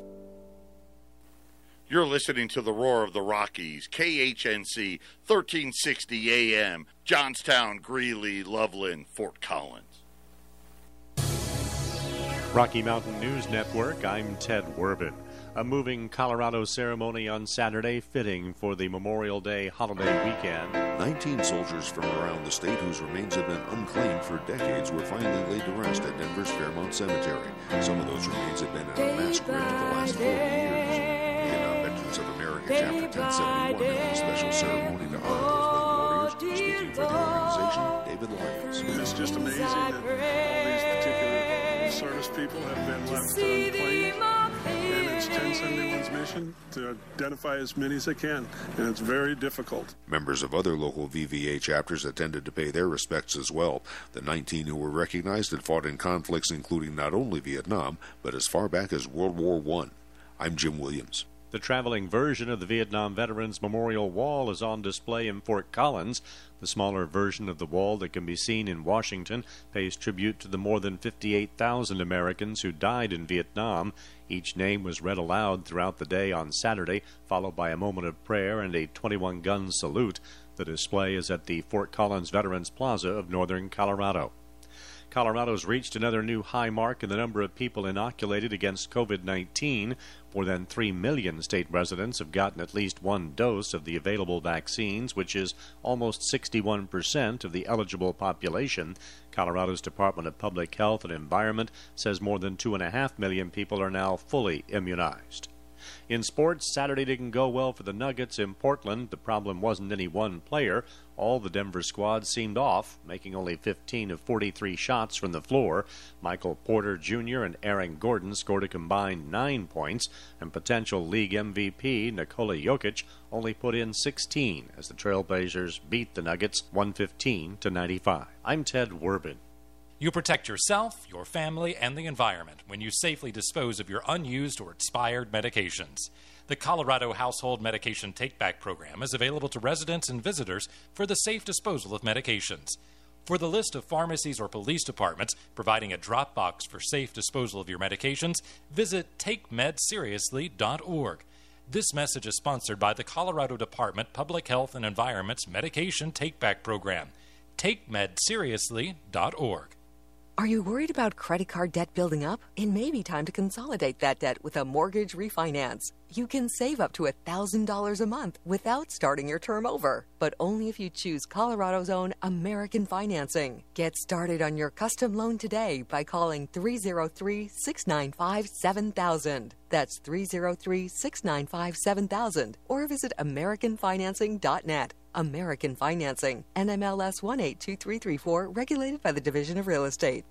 You're listening to the Roar of the Rockies, KHNC, 1360 AM, Johnstown, Greeley, Loveland, Fort Collins. Rocky Mountain News Network, I'm Ted Werbin. A moving Colorado ceremony on Saturday, fitting for the Memorial Day holiday weekend. 19 soldiers from around the state whose remains have been unclaimed for decades were finally laid to rest at Denver's Fairmount Cemetery. Some of those remains have been in a mass grave for the last 40 years. Vietnam Veterans Chapter 1071 held a special ceremony to honor those late warriors. Speaking for the organization, David Lyons. It's just amazing that all these particular service people have been left unclaimed. And it's 1071's mission to identify as many as they can, and it's very difficult. Members of other local VVA chapters attended to pay their respects as well. The 19 who were recognized had fought in conflicts including not only Vietnam, but as far back as World War I. I'm Jim Williams. The traveling version of the Vietnam Veterans Memorial Wall is on display in Fort Collins. The smaller version of the wall that can be seen in Washington pays tribute to the more than 58,000 Americans who died in Vietnam. Each name was read aloud throughout the day on Saturday, followed by a moment of prayer and a 21 gun salute. The display is at the Fort Collins Veterans Plaza of northern Colorado. Colorado's reached another new high mark in the number of people inoculated against COVID 19. More than 3 million state residents have gotten at least one dose of the available vaccines, which is almost 61% of the eligible population. Colorado's Department of Public Health and Environment says more than 2.5 million people are now fully immunized. In sports, Saturday didn't go well for the Nuggets in Portland. The problem wasn't any one player. All the Denver squad seemed off, making only 15 of 43 shots from the floor. Michael Porter Jr. and Aaron Gordon scored a combined nine points, and potential league MVP Nikola Jokic only put in 16 as the Trailblazers beat the Nuggets 115 to 95. I'm Ted Werbin. You protect yourself, your family, and the environment when you safely dispose of your unused or expired medications. The Colorado Household Medication Take Back Program is available to residents and visitors for the safe disposal of medications. For the list of pharmacies or police departments providing a drop box for safe disposal of your medications, visit takemedseriously.org. This message is sponsored by the Colorado Department Public Health and Environment's Medication Take Back Program. TakeMedSeriously.org. Are you worried about credit card debt building up? It may be time to consolidate that debt with a mortgage refinance. You can save up to $1,000 a month without starting your term over, but only if you choose Colorado's own American Financing. Get started on your custom loan today by calling 303 695 7000. That's 303 695 7000 or visit AmericanFinancing.net. American Financing, NMLS 182334, regulated by the Division of Real Estate.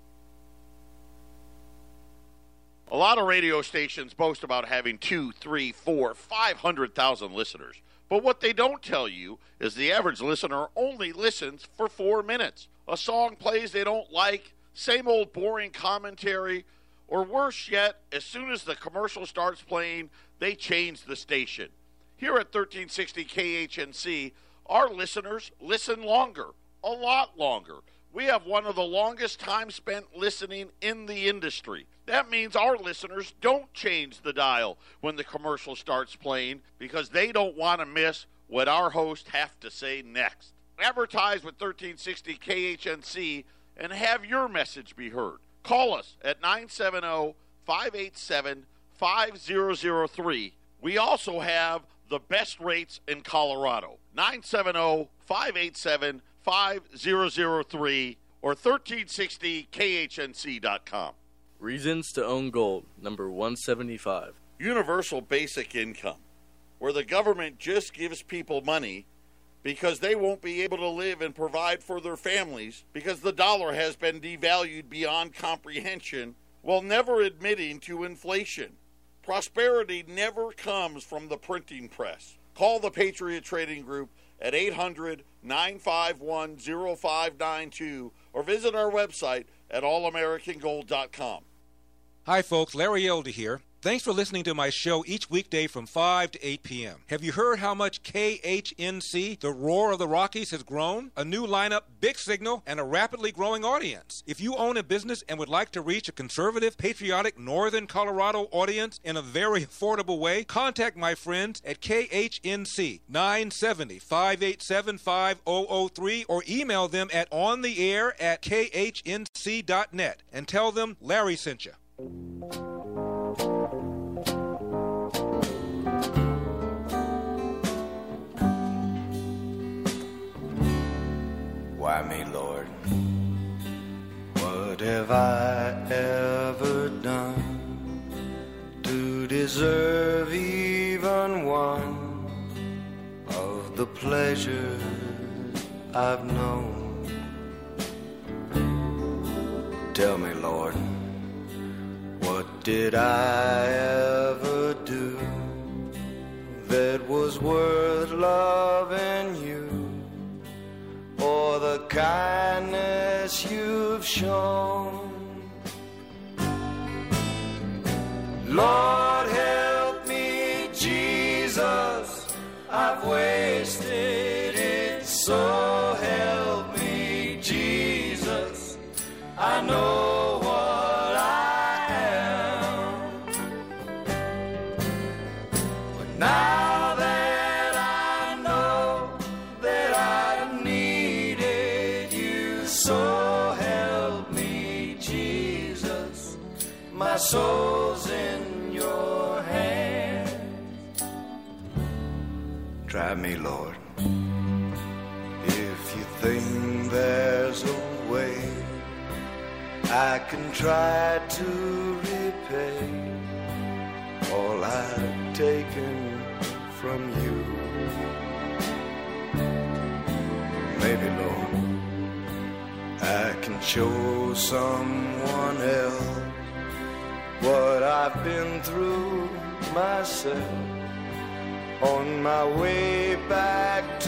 A lot of radio stations boast about having two, three, four, five hundred thousand listeners. But what they don't tell you is the average listener only listens for four minutes. A song plays they don't like, same old boring commentary, or worse yet, as soon as the commercial starts playing, they change the station. Here at 1360 KHNC, our listeners listen longer, a lot longer. We have one of the longest time spent listening in the industry. That means our listeners don't change the dial when the commercial starts playing because they don't want to miss what our hosts have to say next. Advertise with 1360 KHNC and have your message be heard. Call us at 970 587 5003. We also have the best rates in Colorado. 970 587 5003 or 1360khnc.com. Reasons to own gold, number 175. Universal basic income, where the government just gives people money because they won't be able to live and provide for their families because the dollar has been devalued beyond comprehension while never admitting to inflation. Prosperity never comes from the printing press. Call the Patriot Trading Group at 800 951 0592 or visit our website at allamericangold.com. Hi, folks. Larry Elder here. Thanks for listening to my show each weekday from 5 to 8 p.m. Have you heard how much KHNC, the Roar of the Rockies, has grown? A new lineup, big signal, and a rapidly growing audience. If you own a business and would like to reach a conservative, patriotic Northern Colorado audience in a very affordable way, contact my friends at KHNC 970 587 5003 or email them at ontheair at khnc.net and tell them Larry sent you. Why me, Lord? What have I ever done to deserve even one of the pleasures I've known? Tell me, Lord, what did I ever do that was worth loving you? for the kindness you've shown. Lord, help me, Jesus, I've wasted it. So help me, Jesus, I know soul's in your hands. Try me, Lord. If you think there's a way, I can try to repay all I've taken from you. Maybe, Lord, I can show someone else what I've been through myself. On my way back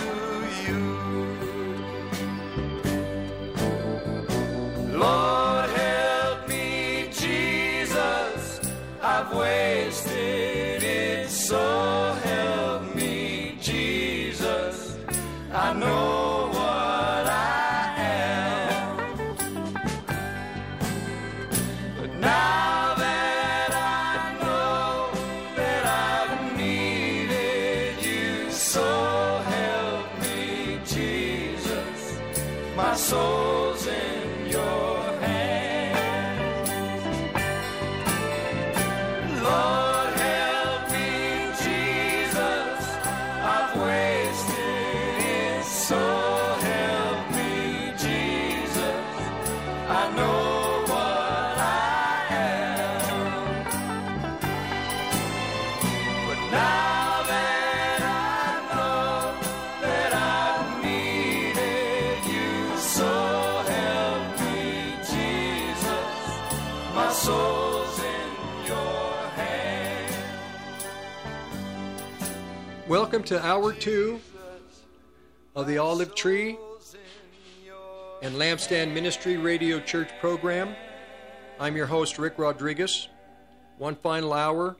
Welcome to hour two of the Olive Tree and Lampstand Ministry Radio Church program. I'm your host, Rick Rodriguez. One final hour.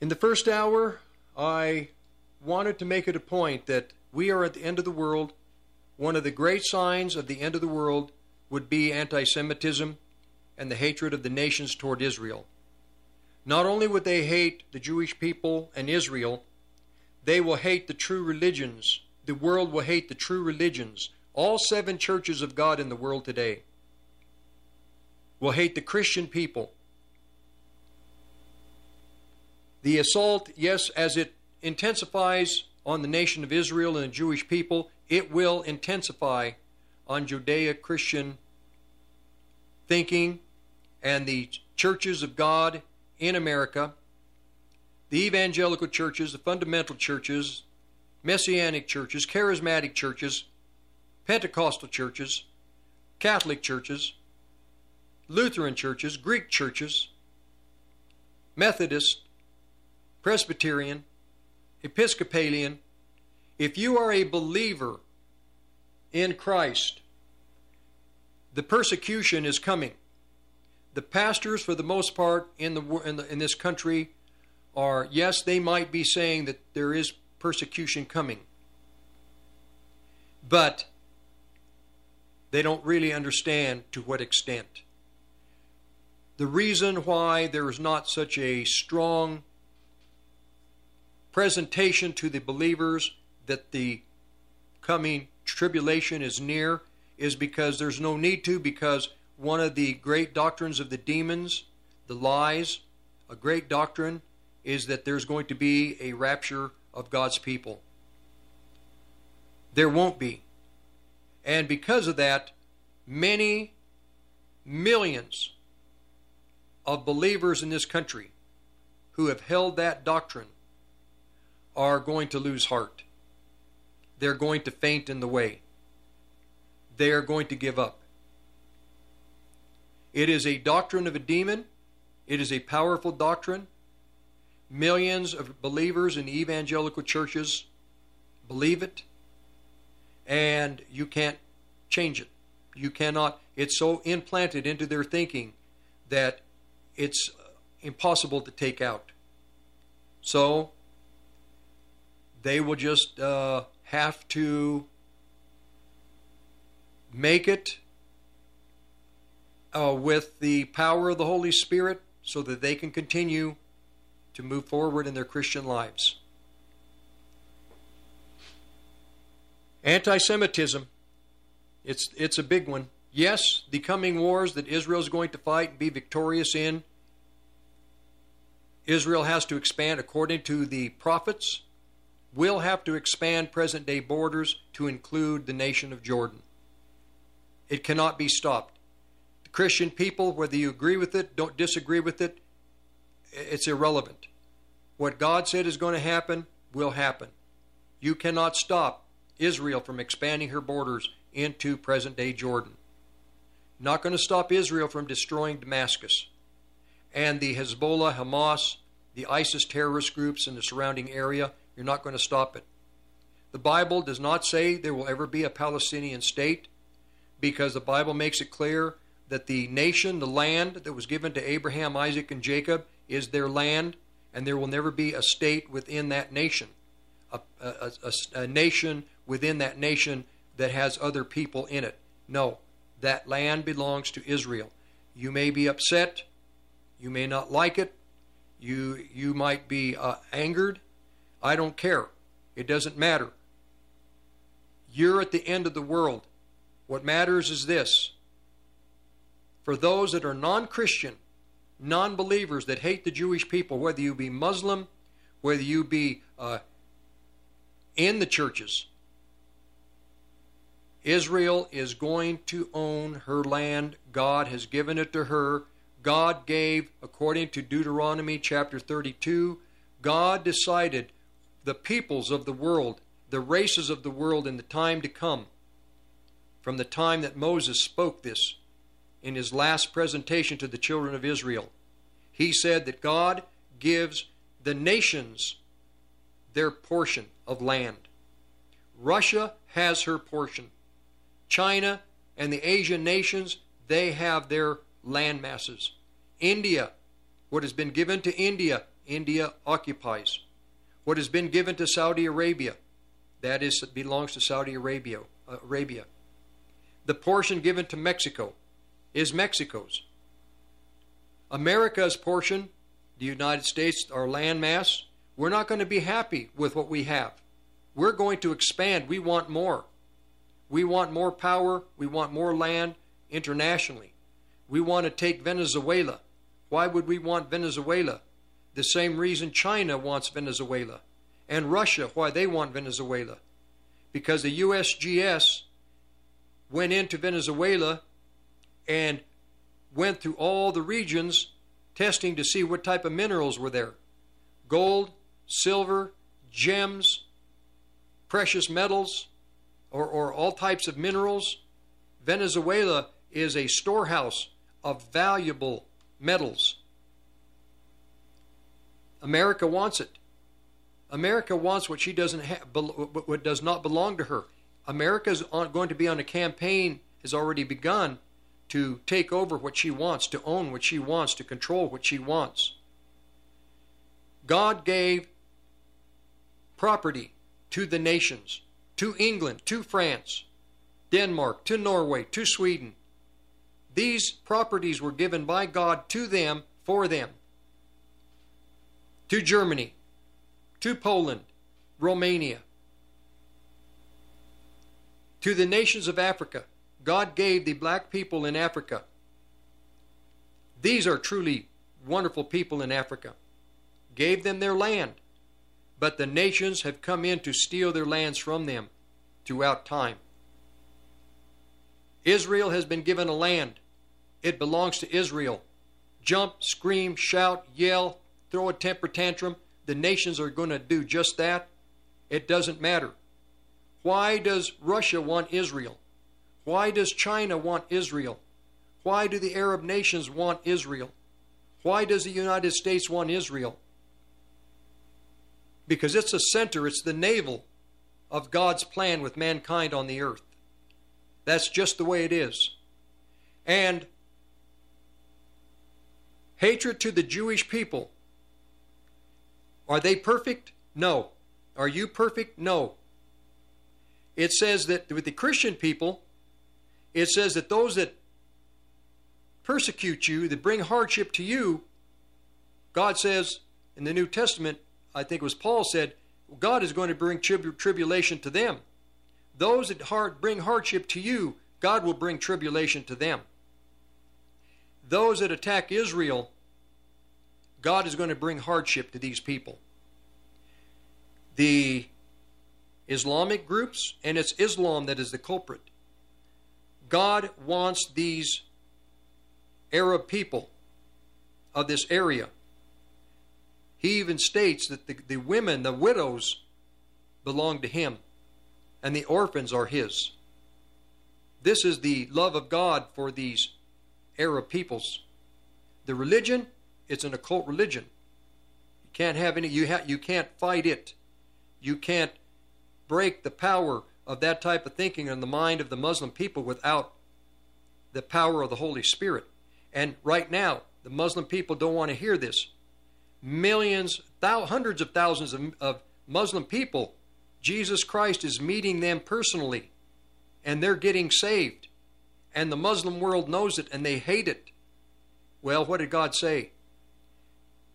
In the first hour, I wanted to make it a point that we are at the end of the world. One of the great signs of the end of the world would be anti Semitism and the hatred of the nations toward Israel. Not only would they hate the Jewish people and Israel, they will hate the true religions. The world will hate the true religions. All seven churches of God in the world today will hate the Christian people. The assault, yes, as it intensifies on the nation of Israel and the Jewish people, it will intensify on Judeo Christian thinking and the churches of God in America, the evangelical churches, the fundamental churches, messianic churches, charismatic churches, Pentecostal churches, Catholic churches, Lutheran churches, Greek churches, Methodist, Presbyterian, Episcopalian. If you are a believer in Christ, the persecution is coming. The pastors, for the most part, in the in, the, in this country, are yes, they might be saying that there is persecution coming, but they don't really understand to what extent. The reason why there is not such a strong presentation to the believers that the coming tribulation is near is because there's no need to, because one of the great doctrines of the demons, the lies, a great doctrine is that there's going to be a rapture of God's people. There won't be. And because of that, many millions of believers in this country who have held that doctrine are going to lose heart. They're going to faint in the way. They are going to give up. It is a doctrine of a demon. It is a powerful doctrine. Millions of believers in evangelical churches believe it, and you can't change it. You cannot, it's so implanted into their thinking that it's impossible to take out. So, they will just uh, have to make it uh, with the power of the Holy Spirit so that they can continue to move forward in their Christian lives. Anti Semitism, it's, it's a big one. Yes, the coming wars that Israel is going to fight and be victorious in, Israel has to expand according to the prophets, will have to expand present day borders to include the nation of Jordan. It cannot be stopped. Christian people, whether you agree with it, don't disagree with it, it's irrelevant. What God said is going to happen will happen. You cannot stop Israel from expanding her borders into present day Jordan. Not going to stop Israel from destroying Damascus. And the Hezbollah, Hamas, the ISIS terrorist groups in the surrounding area, you're not going to stop it. The Bible does not say there will ever be a Palestinian state because the Bible makes it clear that the nation, the land that was given to Abraham, Isaac, and Jacob is their land, and there will never be a state within that nation, a, a, a, a nation within that nation that has other people in it. No, that land belongs to Israel. You may be upset, you may not like it, you you might be uh, angered. I don't care. It doesn't matter. You're at the end of the world. What matters is this. For those that are non Christian, non believers that hate the Jewish people, whether you be Muslim, whether you be uh, in the churches, Israel is going to own her land. God has given it to her. God gave, according to Deuteronomy chapter 32, God decided the peoples of the world, the races of the world in the time to come, from the time that Moses spoke this in his last presentation to the children of Israel. He said that God gives the nations their portion of land. Russia has her portion. China and the Asian nations, they have their land masses. India, what has been given to India, India occupies. What has been given to Saudi Arabia, that is belongs to Saudi Arabia. Uh, Arabia. The portion given to Mexico is Mexico's. America's portion, the United States, our landmass, we're not going to be happy with what we have. We're going to expand. We want more. We want more power. We want more land internationally. We want to take Venezuela. Why would we want Venezuela? The same reason China wants Venezuela. And Russia, why they want Venezuela. Because the USGS went into Venezuela and went through all the regions testing to see what type of minerals were there gold, silver, gems, precious metals, or, or all types of minerals. Venezuela is a storehouse of valuable metals. America wants it. America wants what she doesn't have, what does not belong to her. America is going to be on a campaign, has already begun, to take over what she wants, to own what she wants, to control what she wants. God gave property to the nations, to England, to France, Denmark, to Norway, to Sweden. These properties were given by God to them for them. To Germany, to Poland, Romania, to the nations of Africa. God gave the black people in Africa. These are truly wonderful people in Africa. Gave them their land, but the nations have come in to steal their lands from them throughout time. Israel has been given a land. It belongs to Israel. Jump, scream, shout, yell, throw a temper tantrum. The nations are going to do just that. It doesn't matter. Why does Russia want Israel? Why does China want Israel? Why do the Arab nations want Israel? Why does the United States want Israel? Because it's the center, it's the navel of God's plan with mankind on the earth. That's just the way it is. And hatred to the Jewish people. Are they perfect? No. Are you perfect? No. It says that with the Christian people, it says that those that persecute you, that bring hardship to you, God says in the New Testament, I think it was Paul said, God is going to bring trib- tribulation to them. Those that hard, bring hardship to you, God will bring tribulation to them. Those that attack Israel, God is going to bring hardship to these people. The Islamic groups, and it's Islam that is the culprit. God wants these Arab people of this area. He even states that the, the women, the widows, belong to him, and the orphans are his. This is the love of God for these Arab peoples. The religion, it's an occult religion. You can't have any. You ha- You can't fight it. You can't break the power of that type of thinking in the mind of the Muslim people without the power of the Holy Spirit. And right now, the Muslim people don't want to hear this. Millions, hundreds of thousands of, of Muslim people, Jesus Christ is meeting them personally, and they're getting saved. And the Muslim world knows it, and they hate it. Well, what did God say?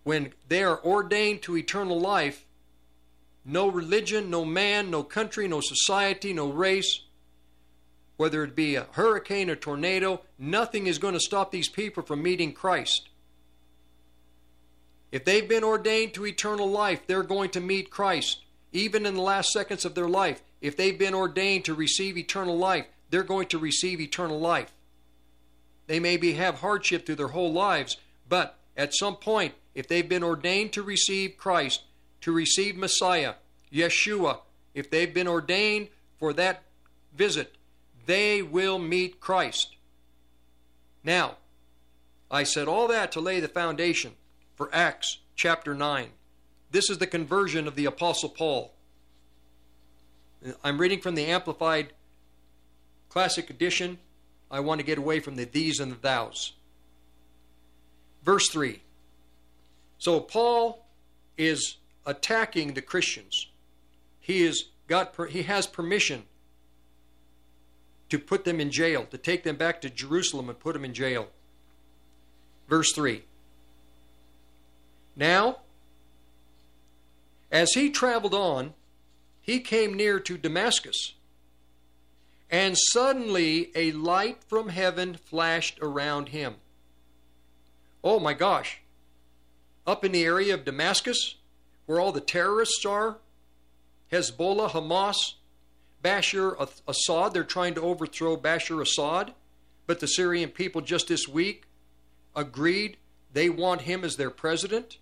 When they are ordained to eternal life, no religion, no man, no country, no society, no race, whether it be a hurricane, a tornado, nothing is going to stop these people from meeting Christ. If they've been ordained to eternal life, they're going to meet Christ. Even in the last seconds of their life, if they've been ordained to receive eternal life, they're going to receive eternal life. They may be, have hardship through their whole lives, but at some point, if they've been ordained to receive Christ, to receive Messiah, Yeshua, if they've been ordained for that visit, they will meet Christ. Now, I said all that to lay the foundation for Acts chapter 9. This is the conversion of the Apostle Paul. I'm reading from the Amplified Classic Edition. I want to get away from the these and the thous. Verse 3. So Paul is attacking the Christians. He is got he has permission to put them in jail, to take them back to Jerusalem and put them in jail. Verse 3. Now, as he traveled on, he came near to Damascus. And suddenly a light from heaven flashed around him. Oh my gosh. Up in the area of Damascus, where all the terrorists are Hezbollah, Hamas, Bashar Assad, they're trying to overthrow Bashar Assad. But the Syrian people just this week agreed they want him as their president.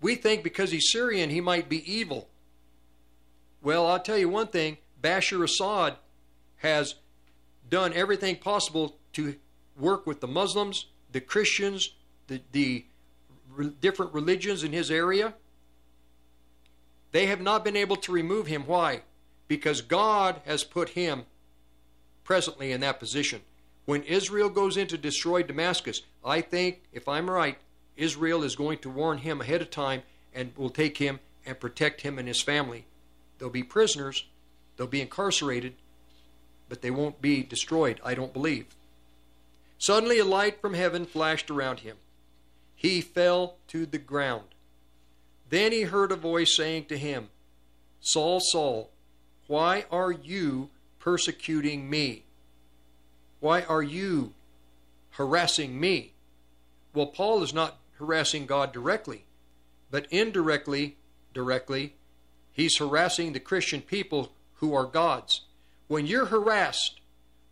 We think because he's Syrian, he might be evil. Well, I'll tell you one thing Bashar Assad has done everything possible to work with the Muslims, the Christians, the, the re- different religions in his area. They have not been able to remove him. Why? Because God has put him presently in that position. When Israel goes in to destroy Damascus, I think, if I'm right, Israel is going to warn him ahead of time and will take him and protect him and his family. They'll be prisoners, they'll be incarcerated, but they won't be destroyed, I don't believe. Suddenly a light from heaven flashed around him. He fell to the ground. Then he heard a voice saying to him, Saul, Saul, why are you persecuting me? Why are you harassing me? Well, Paul is not harassing God directly, but indirectly, directly, he's harassing the Christian people who are God's. When you're harassed,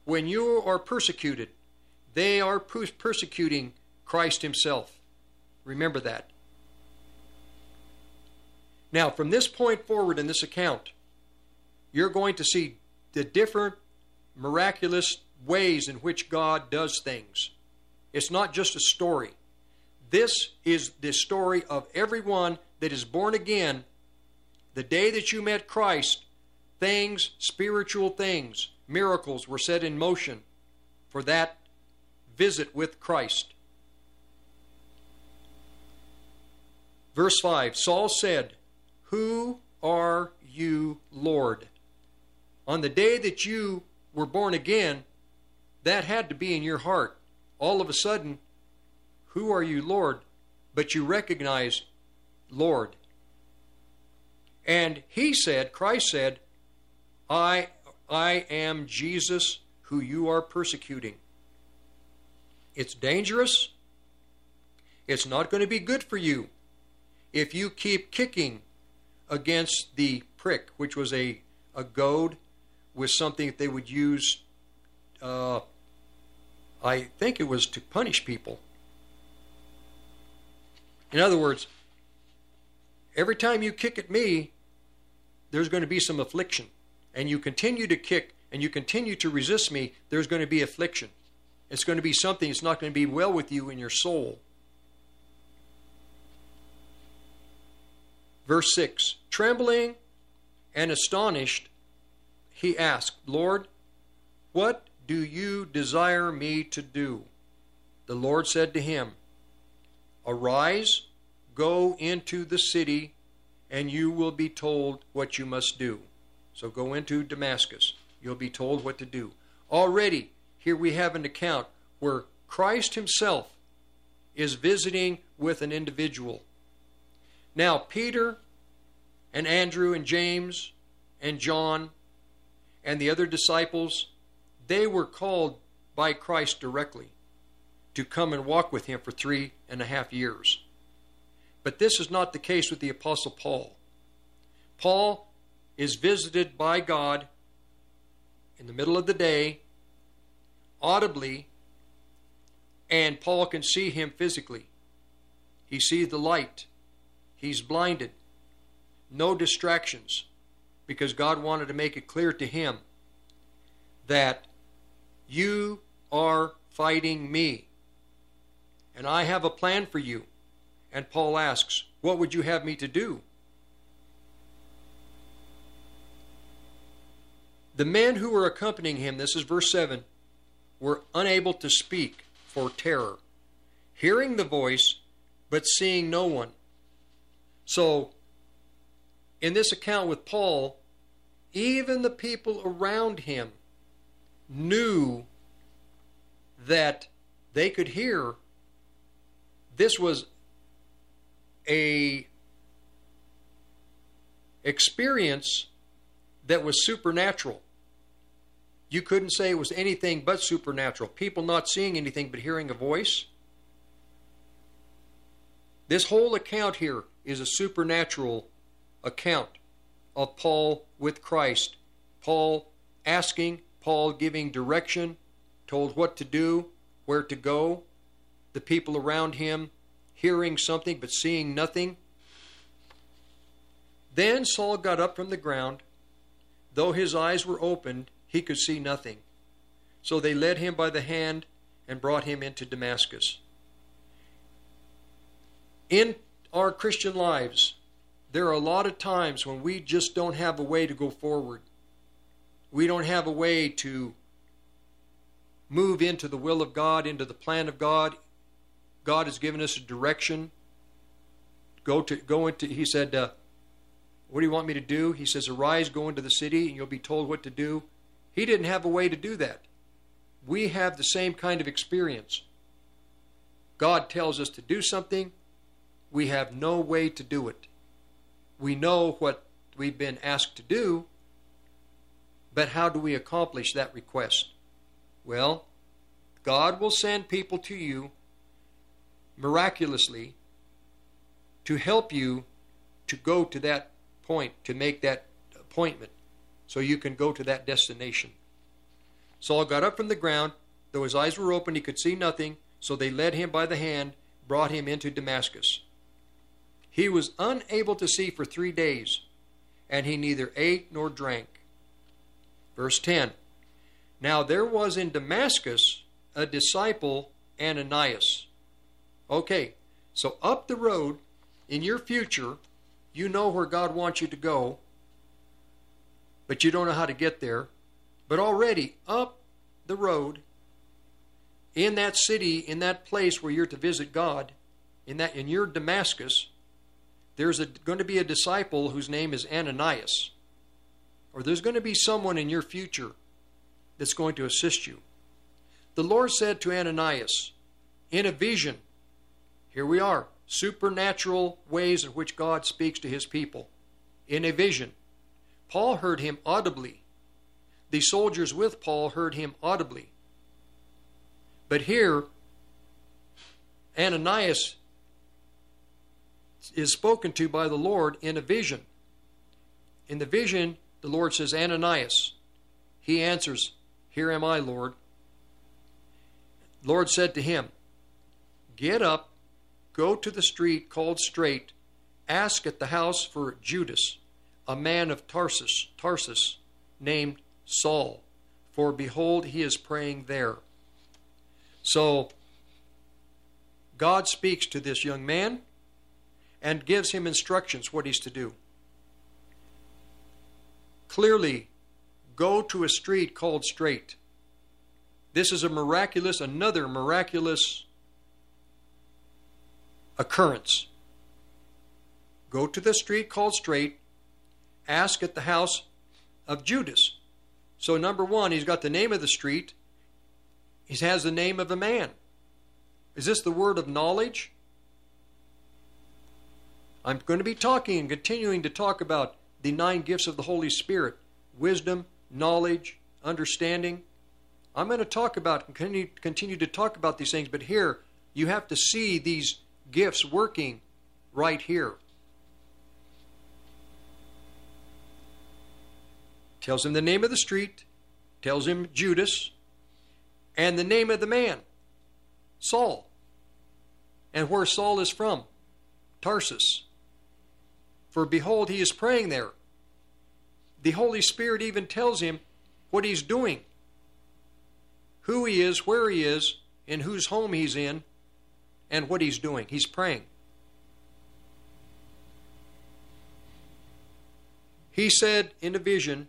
when you are persecuted, they are persecuting Christ Himself. Remember that. Now, from this point forward in this account, you're going to see the different miraculous ways in which God does things. It's not just a story. This is the story of everyone that is born again. The day that you met Christ, things, spiritual things, miracles were set in motion for that visit with Christ. Verse 5 Saul said, Who are you, Lord? On the day that you were born again, that had to be in your heart. All of a sudden, who are you, Lord? But you recognize Lord. And he said, Christ said, I, I am Jesus who you are persecuting. It's dangerous. It's not going to be good for you if you keep kicking against the prick, which was a, a goad with something that they would use, uh, I think it was to punish people. In other words, every time you kick at me, there's going to be some affliction. And you continue to kick and you continue to resist me, there's going to be affliction. It's going to be something that's not going to be well with you in your soul. Verse 6 Trembling and astonished, he asked, Lord, what do you desire me to do? The Lord said to him, Arise, go into the city, and you will be told what you must do. So go into Damascus. You'll be told what to do. Already, here we have an account where Christ Himself is visiting with an individual. Now, Peter and Andrew and James and John and the other disciples, they were called by Christ directly to come and walk with Him for three and a half years. But this is not the case with the Apostle Paul. Paul is visited by God in the middle of the day, audibly, and Paul can see him physically. He sees the light. He's blinded. No distractions, because God wanted to make it clear to him that you are fighting me, and I have a plan for you. And Paul asks, What would you have me to do? The men who were accompanying him, this is verse 7, were unable to speak for terror, hearing the voice, but seeing no one. So, in this account with Paul, even the people around him knew that they could hear this was a experience that was supernatural. You couldn't say it was anything but supernatural. People not seeing anything but hearing a voice. This whole account here is a supernatural account of Paul with Christ. Paul asking, Paul giving direction, told what to do, where to go, the people around him hearing something but seeing nothing. Then Saul got up from the ground. Though his eyes were opened, he could see nothing. So they led him by the hand and brought him into Damascus. In our Christian lives, there are a lot of times when we just don't have a way to go forward. We don't have a way to move into the will of God, into the plan of God. God has given us a direction. Go to go into. He said, uh, "What do you want me to do?" He says, "Arise, go into the city, and you'll be told what to do." He didn't have a way to do that. We have the same kind of experience. God tells us to do something, we have no way to do it. We know what we've been asked to do, but how do we accomplish that request? Well, God will send people to you miraculously to help you to go to that point, to make that appointment, so you can go to that destination. Saul got up from the ground. Though his eyes were open, he could see nothing. So they led him by the hand, brought him into Damascus. He was unable to see for three days, and he neither ate nor drank. Verse 10 Now there was in Damascus a disciple, Ananias. Okay, so up the road in your future, you know where God wants you to go, but you don't know how to get there. But already up the road, in that city, in that place where you're to visit God, in that in your Damascus, there's a, going to be a disciple whose name is Ananias. Or there's going to be someone in your future that's going to assist you. The Lord said to Ananias, in a vision, here we are, supernatural ways in which God speaks to his people. In a vision. Paul heard him audibly. The soldiers with Paul heard him audibly. But here, Ananias is spoken to by the Lord in a vision. In the vision, the Lord says, Ananias. He answers, Here am I, Lord. Lord said to him, Get up, go to the street called Straight, ask at the house for Judas, a man of Tarsus, Tarsus, named Saul, for behold, he is praying there. So, God speaks to this young man and gives him instructions what he's to do. Clearly, go to a street called Straight. This is a miraculous, another miraculous occurrence. Go to the street called Straight, ask at the house of Judas. So, number one, he's got the name of the street, he has the name of a man. Is this the word of knowledge? I'm going to be talking and continuing to talk about the nine gifts of the Holy Spirit wisdom, knowledge, understanding. I'm going to talk about and continue, continue to talk about these things, but here you have to see these gifts working right here. Tells him the name of the street, tells him Judas, and the name of the man, Saul. And where Saul is from, Tarsus. For behold, he is praying there. The Holy Spirit even tells him what he's doing, who he is, where he is, in whose home he's in, and what he's doing. He's praying. He said in a vision,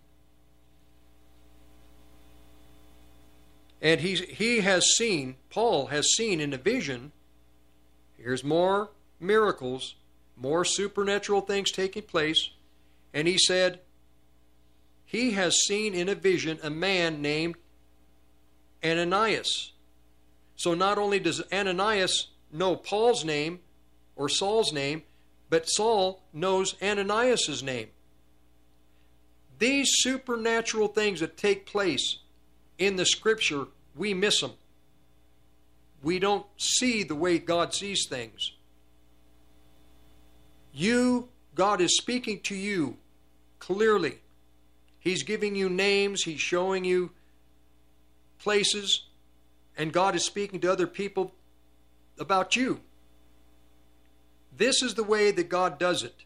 And he, he has seen, Paul has seen in a vision, here's more miracles, more supernatural things taking place. And he said, he has seen in a vision a man named Ananias. So not only does Ananias know Paul's name or Saul's name, but Saul knows Ananias' name. These supernatural things that take place in the scripture, we miss them. We don't see the way God sees things. You, God is speaking to you clearly. He's giving you names, He's showing you places, and God is speaking to other people about you. This is the way that God does it.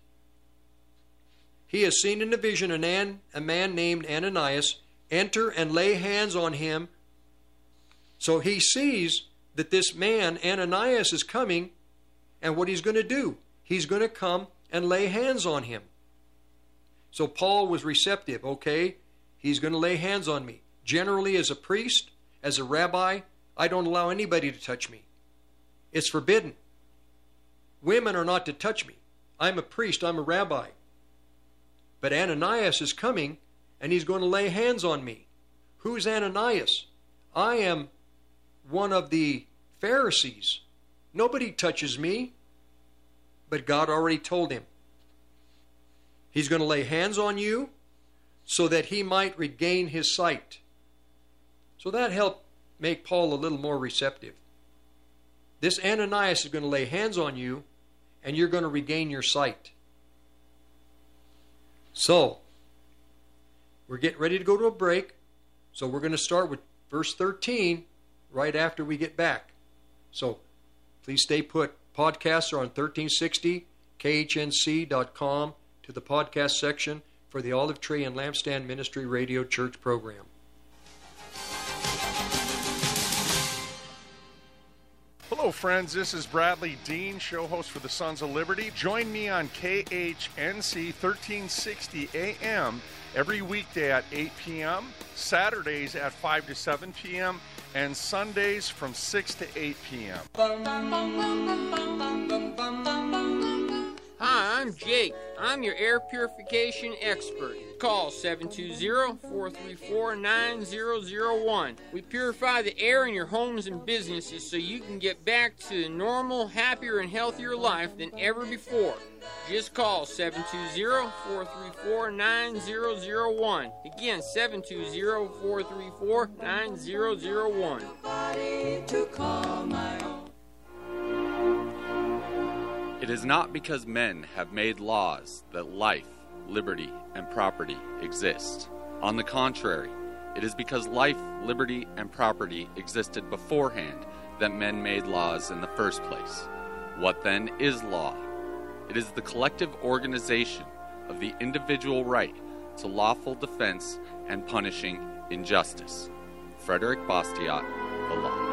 He has seen in a vision a man, a man named Ananias enter and lay hands on him. So he sees that this man, Ananias, is coming, and what he's going to do, he's going to come and lay hands on him. So Paul was receptive. Okay, he's going to lay hands on me. Generally, as a priest, As a rabbi, I don't allow anybody to touch me. It's forbidden. Women are not to touch me. I'm a priest, I'm a rabbi. But Ananias is coming and he's going to lay hands on me. Who's Ananias? I am one of the Pharisees. Nobody touches me. But God already told him. He's going to lay hands on you so that he might regain his sight. So that helped make Paul a little more receptive. This Ananias is going to lay hands on you and you're going to regain your sight. So, we're getting ready to go to a break. So, we're going to start with verse 13 right after we get back. So, please stay put. Podcasts are on 1360 khnc.com to the podcast section for the Olive Tree and Lampstand Ministry Radio Church program. Hello, friends. This is Bradley Dean, show host for the Sons of Liberty. Join me on KHNC 1360 AM every weekday at 8 p.m., Saturdays at 5 to 7 p.m., and Sundays from 6 to 8 p.m. Hi, I'm Jake. I'm your air purification expert. Call 720-434-9001. We purify the air in your homes and businesses so you can get back to a normal, happier, and healthier life than ever before. Just call 720-434-9001. Again, 720-434-9001. It is not because men have made laws that life, liberty, and property exist. On the contrary, it is because life, liberty, and property existed beforehand that men made laws in the first place. What then is law? It is the collective organization of the individual right to lawful defense and punishing injustice. Frederick Bastiat, The Law.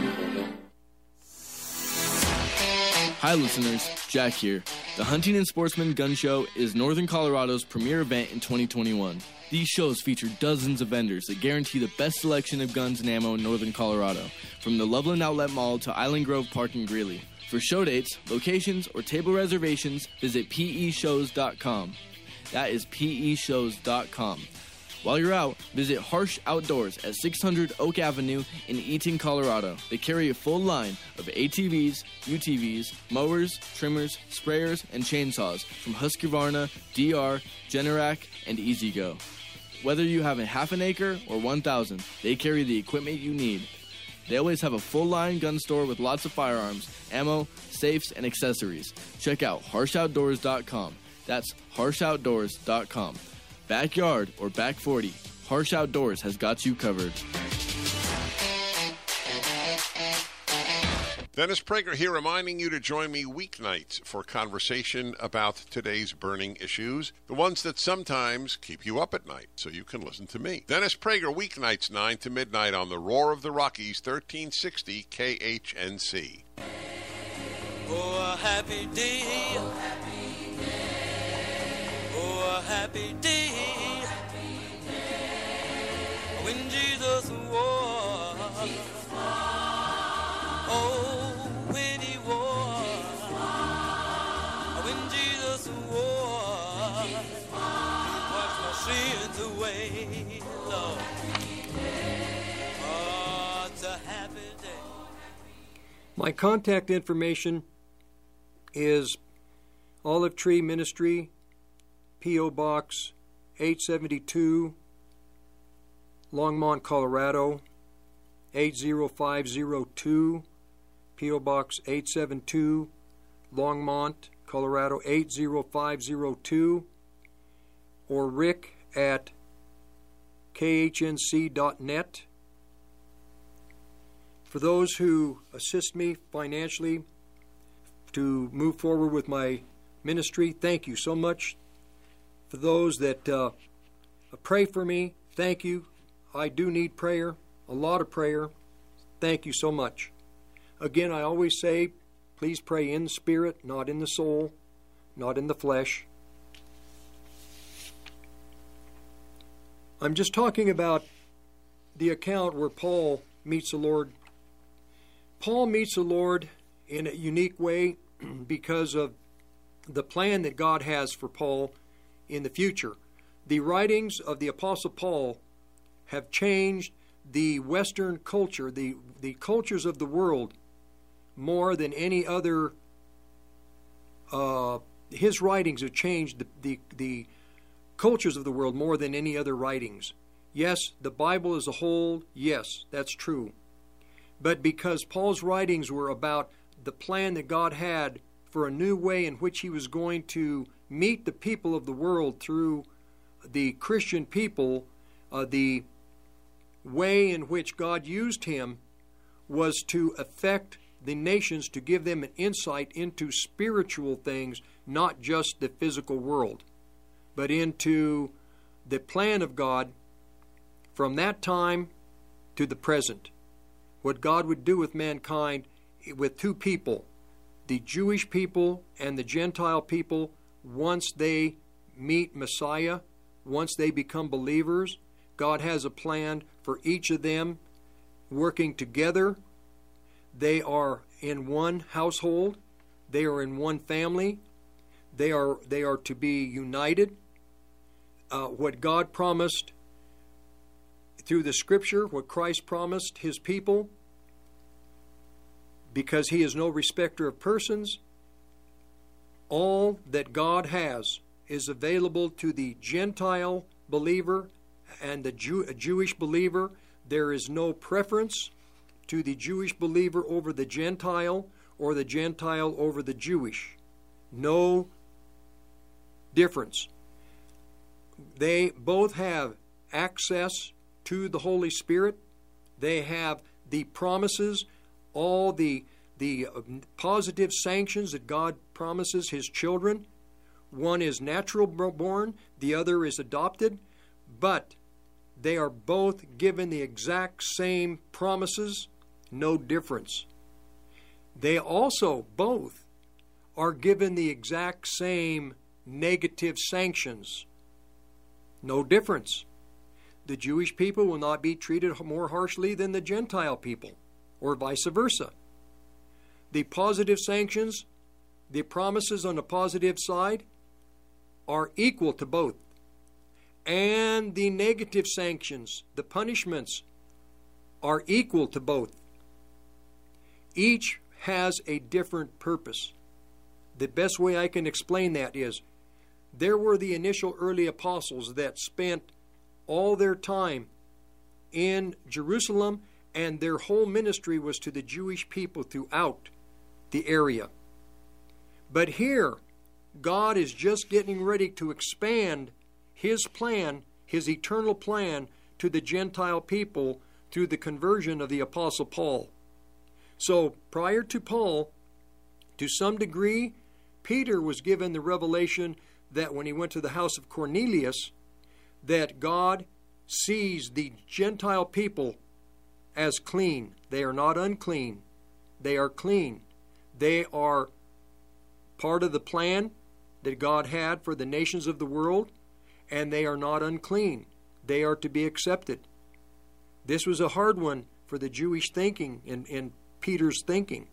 Hi, listeners. Jack here. The Hunting and Sportsman Gun Show is Northern Colorado's premier event in 2021. These shows feature dozens of vendors that guarantee the best selection of guns and ammo in Northern Colorado, from the Loveland Outlet Mall to Island Grove Park in Greeley. For show dates, locations, or table reservations, visit peshows.com. That is peshows.com. While you're out, visit Harsh Outdoors at 600 Oak Avenue in Eaton, Colorado. They carry a full line of ATVs, UTVs, mowers, trimmers, sprayers, and chainsaws from Husqvarna, DR, Generac, and E-Z-GO. Whether you have a half an acre or 1,000, they carry the equipment you need. They always have a full line gun store with lots of firearms, ammo, safes, and accessories. Check out harshoutdoors.com. That's harshoutdoors.com. Backyard or back 40, Harsh Outdoors has got you covered. Dennis Prager here, reminding you to join me weeknights for conversation about today's burning issues, the ones that sometimes keep you up at night, so you can listen to me. Dennis Prager, weeknights 9 to midnight on the Roar of the Rockies, 1360 KHNC. Oh, a happy day. Oh, Oh, a happy day. When Jesus. Oh, when he. When Jesus my sins away. Oh, it's a happy day. My contact information is Olive Tree Ministry, P.O. Box 872, Longmont, Colorado 80502, P.O. Box 872, Longmont, Colorado 80502, or rick at khnc.net, For those who assist me financially to move forward with my ministry, thank you so much. For those that uh, pray for me, thank you. I do need prayer, a lot of prayer. Thank you so much. Again, I always say, please pray in the spirit, not in the soul, not in the flesh. I'm just talking about the account where Paul meets the Lord. Paul meets the Lord in a unique way because of the plan that God has for Paul in the future. The writings of the Apostle Paul have changed the Western culture, the, the cultures of the world, more than any other. Uh, his writings have changed the, the, the cultures of the world more than any other writings. Yes, the Bible as a whole, yes, that's true. But because Paul's writings were about the plan that God had for a new way in which he was going to meet the people of the world through the Christian people, uh, the way in which God used him was to affect the nations to give them an insight into spiritual things, not just the physical world, but into the plan of God from that time to the present. What God would do with mankind with two people, the Jewish people and the Gentile people, once they meet Messiah, once they become believers, God has a plan for each of them working together. They are in one household, they are in one family, they are, they are to be united. Uh, what God promised through the scripture, what Christ promised his people, because he is no respecter of persons, all that God has is available to the Gentile believer and the Jew, Jewish believer. There is no preference to the Jewish believer over the Gentile or the Gentile over the Jewish. No difference. They both have access to the Holy Spirit. They have the promises, all the the um, positive sanctions that God promises his children. One is natural born, the other is adopted, but they are both given the exact same promises, no difference. They also both are given the exact same negative sanctions, no difference. The Jewish people will not be treated more harshly than the Gentile people, or vice versa. The positive sanctions, the promises on the positive side, are equal to both. And the negative sanctions, the punishments, are equal to both. Each has a different purpose. The best way I can explain that is there were the initial early apostles that spent all their time in Jerusalem, and their whole ministry was to the Jewish people throughout the area. But here, God is just getting ready to expand His plan, His eternal plan, to the Gentile people through the conversion of the Apostle Paul. So, prior to Paul, to some degree, Peter was given the revelation that when he went to the house of Cornelius, that God sees the Gentile people as clean. They are not unclean, they are clean. They are part of the plan that God had for the nations of the world, and they are not unclean. They are to be accepted. This was a hard one for the Jewish thinking and, and Peter's thinking.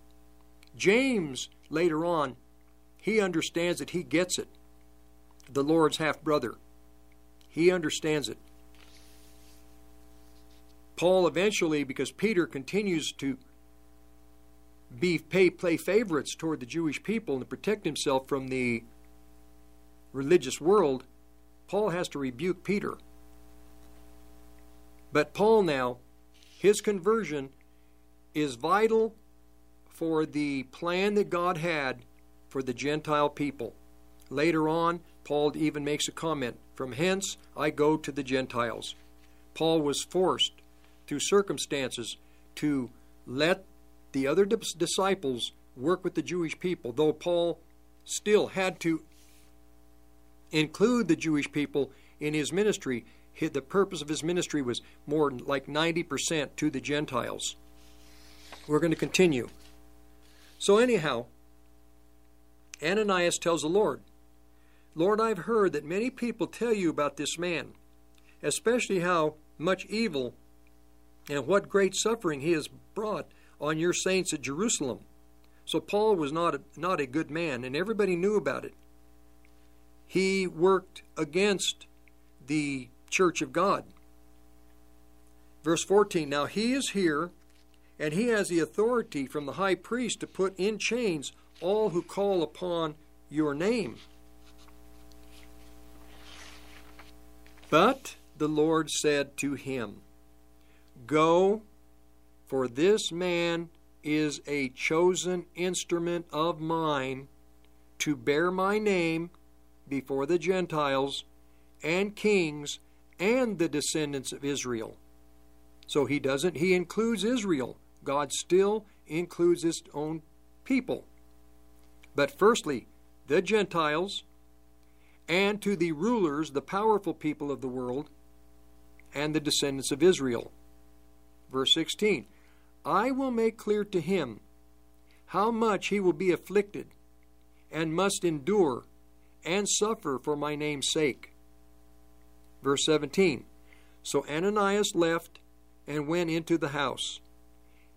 James, later on, he understands it, he gets it. The Lord's half brother. He understands it. Paul eventually, because Peter continues to be pay, play favorites toward the Jewish people and protect himself from the religious world, Paul has to rebuke Peter. But Paul now, his conversion is vital for the plan that God had for the Gentile people. Later on, Paul even makes a comment From hence I go to the Gentiles. Paul was forced through circumstances to let the other dis- disciples work with the Jewish people, though Paul still had to include the Jewish people in his ministry. The purpose of his ministry was more like 90% to the Gentiles. We're going to continue. So, anyhow, Ananias tells the Lord, Lord, I've heard that many people tell you about this man, especially how much evil and what great suffering he has brought on your saints at Jerusalem. So Paul was not a, not a good man, and everybody knew about it. He worked against the church of God. Verse 14 Now he is here, and he has the authority from the high priest to put in chains all who call upon your name. But the Lord said to him, Go, for this man is a chosen instrument of mine to bear my name before the Gentiles and kings and the descendants of Israel. So he doesn't, he includes Israel. God still includes his own people. But firstly, the Gentiles, and to the rulers, the powerful people of the world, and the descendants of Israel. Verse 16 I will make clear to him how much he will be afflicted, and must endure and suffer for my name's sake. Verse 17 So Ananias left and went into the house.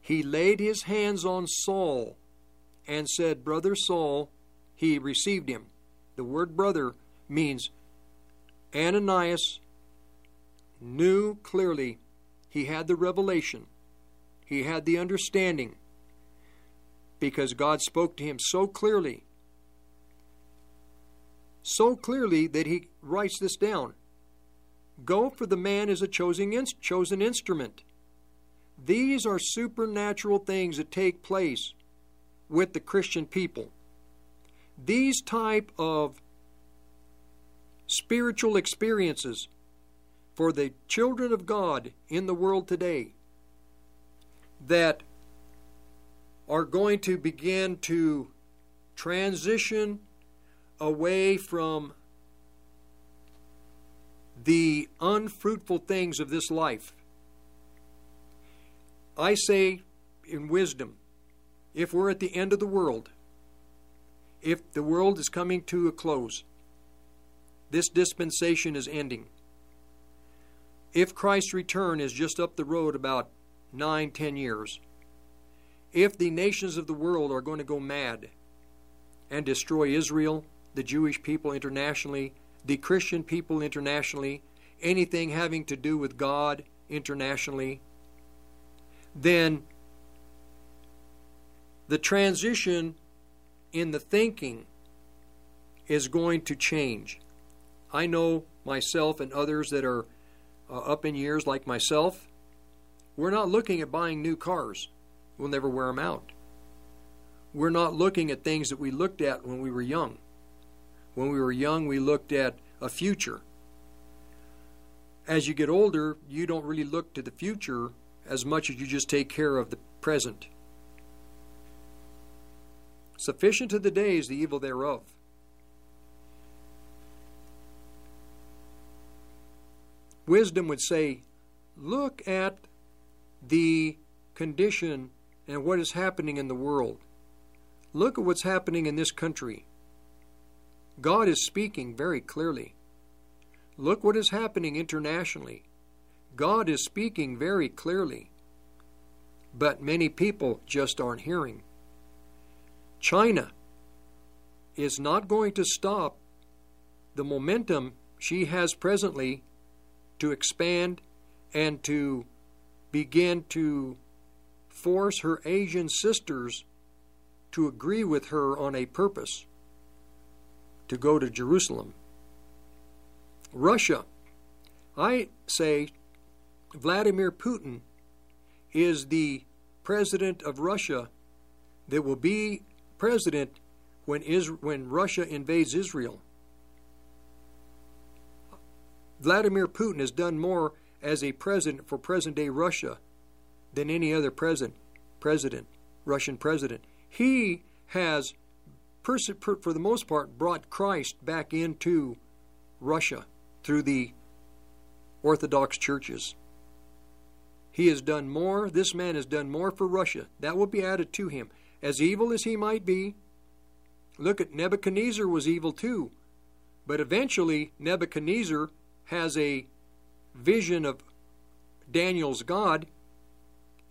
He laid his hands on Saul and said, Brother Saul, he received him. The word brother means Ananias knew clearly he had the revelation, he had the understanding, because God spoke to him so clearly, so clearly that he writes this down. Go, for the man is a chosen, chosen instrument. These are supernatural things that take place with the Christian people. These type of spiritual experiences for the children of God in the world today that are going to begin to transition away from the unfruitful things of this life. I say in wisdom, if we're at the end of the world, if the world is coming to a close, this dispensation is ending. If Christ's return is just up the road about nine, ten years, if the nations of the world are going to go mad and destroy Israel, the Jewish people internationally, the Christian people internationally, anything having to do with God internationally, then the transition in the thinking is going to change. I know myself and others that are uh, up in years like myself, we're not looking at buying new cars. We'll never wear them out. We're not looking at things that we looked at when we were young. When we were young, we looked at a future. As you get older, you don't really look to the future as much as you just take care of the present. Sufficient to the day is the evil thereof. Wisdom would say, look at the condition and what is happening in the world. Look at what's happening in this country. God is speaking very clearly. Look what is happening internationally. God is speaking very clearly. But many people just aren't hearing. China is not going to stop the momentum she has presently to expand and to begin to force her Asian sisters to agree with her on a purpose to go to Jerusalem. Russia, I say Vladimir Putin is the president of Russia that will be president when, when Russia invades Israel. Vladimir Putin has done more as a president for present day Russia than any other president president, Russian president. He has, for the most part, brought Christ back into Russia through the Orthodox churches. He has done more, this man has done more for Russia. That will be added to him. As evil as he might be, look at Nebuchadnezzar was evil too. But eventually, Nebuchadnezzar has a vision of Daniel's God,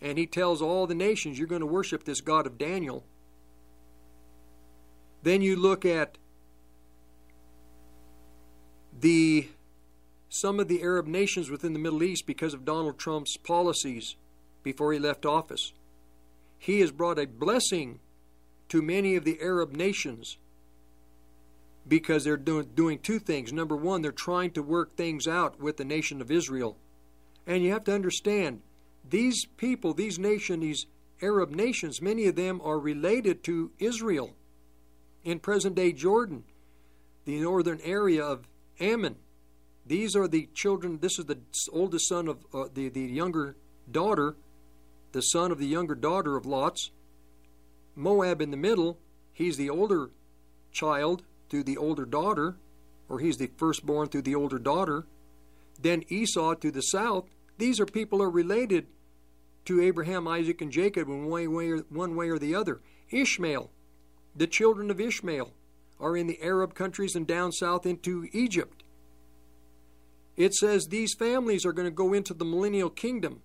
and he tells all the nations, You're going to worship this God of Daniel. Then you look at the some of the Arab nations within the Middle East because of Donald Trump's policies before he left office. He has brought a blessing to many of the Arab nations because they're doing, doing two things. Number one, they're trying to work things out with the nation of Israel. And you have to understand, these people, these nations, these Arab nations, many of them are related to Israel. In present day Jordan, the northern area of Ammon, these are the children, this is the oldest son of uh, the, the younger daughter, the son of the younger daughter of Lot's. Moab in the middle, he's the older child through the older daughter, or he's the firstborn through the older daughter. Then Esau to the south. These are people are related to Abraham, Isaac, and Jacob in one way or, one way or the other. Ishmael, the children of Ishmael, are in the Arab countries and down south into Egypt. It says these families are going to go into the millennial kingdom.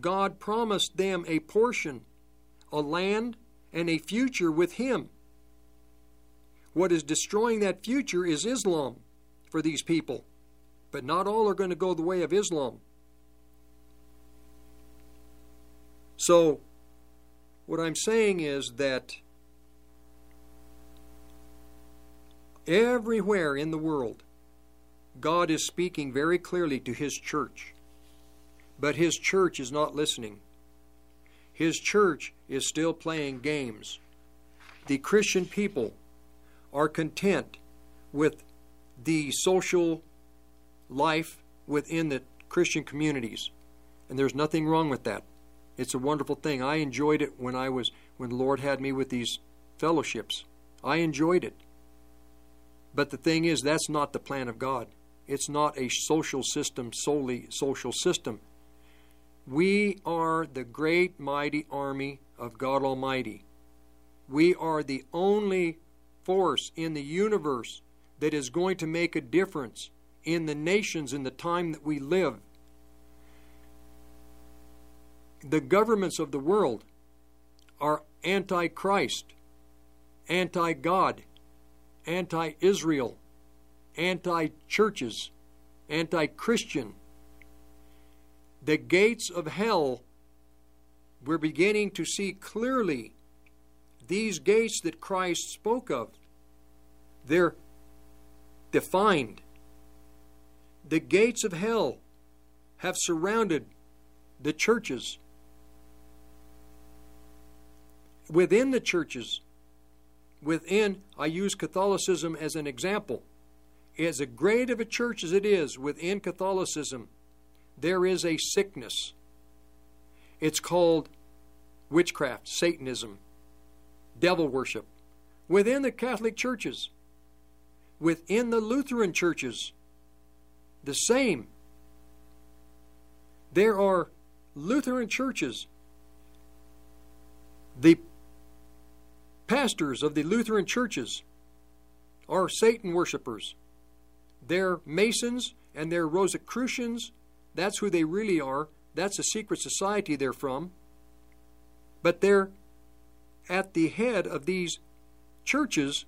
God promised them a portion, a land, and a future with Him. What is destroying that future is Islam for these people. But not all are going to go the way of Islam. So, what I'm saying is that everywhere in the world, God is speaking very clearly to His church. But His church is not listening. His church is still playing games. The Christian people are content with the social life within the Christian communities. And there's nothing wrong with that. It's a wonderful thing. I enjoyed it when I was when the Lord had me with these fellowships. I enjoyed it. But the thing is that's not the plan of God. It's not a social system solely social system. We are the great mighty army of God Almighty. We are the only force in the universe that is going to make a difference in the nations in the time that we live. The governments of the world are anti Christ, anti God, anti Israel, anti churches, anti Christian. The gates of hell, we're beginning to see clearly these gates that Christ spoke of. They're defined. The gates of hell have surrounded the churches. Within the churches, within, I use Catholicism as an example. As a great of a church as it is within Catholicism, there is a sickness. It's called witchcraft, Satanism, devil worship. Within the Catholic churches, within the Lutheran churches, the same. There are Lutheran churches. The pastors of the Lutheran churches are Satan worshippers. They're Masons and they're Rosicrucians. That's who they really are. That's a secret society they're from. But they're at the head of these churches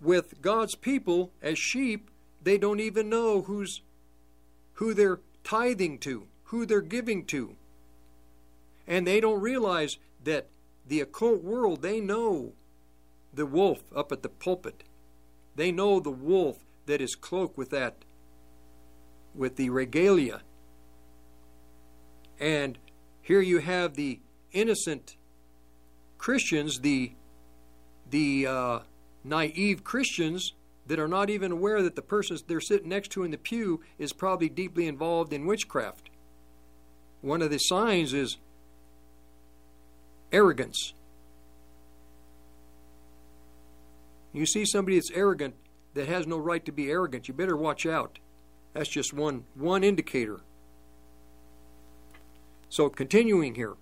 with God's people as sheep. They don't even know who's who they're tithing to, who they're giving to. And they don't realize that the occult world, they know the wolf up at the pulpit. They know the wolf that is cloaked with that, with the regalia. And here you have the innocent Christians, the the uh, naive Christians that are not even aware that the person they're sitting next to in the pew is probably deeply involved in witchcraft. One of the signs is arrogance. You see somebody that's arrogant that has no right to be arrogant, you better watch out. That's just one one indicator. So continuing here.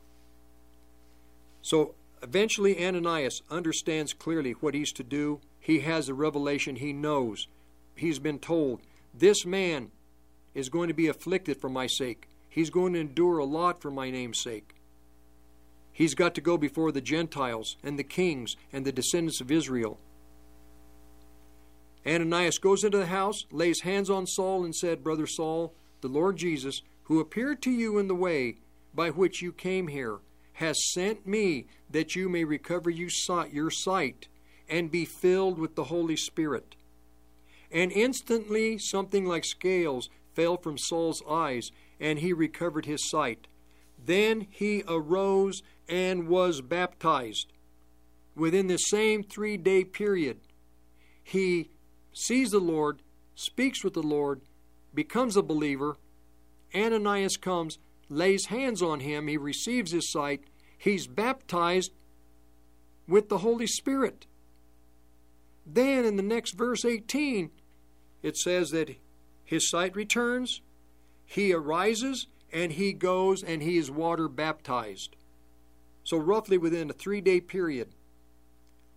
So eventually Ananias understands clearly what he's to do. He has a revelation, he knows. He's been told, this man is going to be afflicted for my sake. He's going to endure a lot for my name's sake. He's got to go before the Gentiles and the kings and the descendants of Israel. Ananias goes into the house, lays hands on Saul, and said, Brother Saul, the Lord Jesus, who appeared to you in the way by which you came here, has sent me that you may recover you your sight and be filled with the Holy Spirit. And instantly something like scales fell from Saul's eyes, and he recovered his sight. Then he arose and was baptized. Within the same three day period, he sees the Lord, speaks with the Lord, becomes a believer. Ananias comes, lays hands on him, he receives his sight, he's baptized with the Holy Spirit. Then in the next verse 18, it says that his sight returns, he arises, and he goes and he is water baptized. So, roughly within a three day period,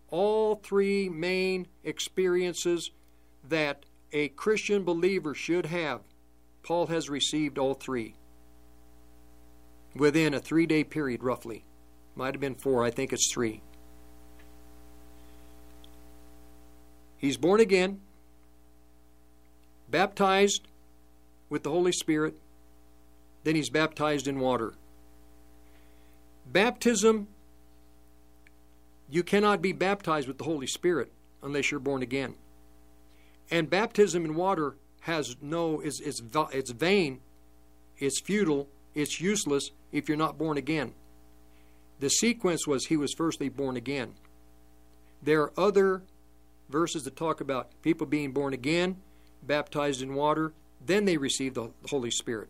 all three main experiences that a Christian believer should have, Paul has received all three within a three day period, roughly. Might have been four, I think it's three. He's born again, baptized with the Holy Spirit, then he's baptized in water. Baptism, you cannot be baptized with the Holy Spirit unless you're born again. And baptism in water has no, it's, it's, it's vain, it's futile, it's useless if you're not born again. The sequence was he was firstly born again. There are other verses that talk about people being born again, baptized in water, then they receive the Holy Spirit.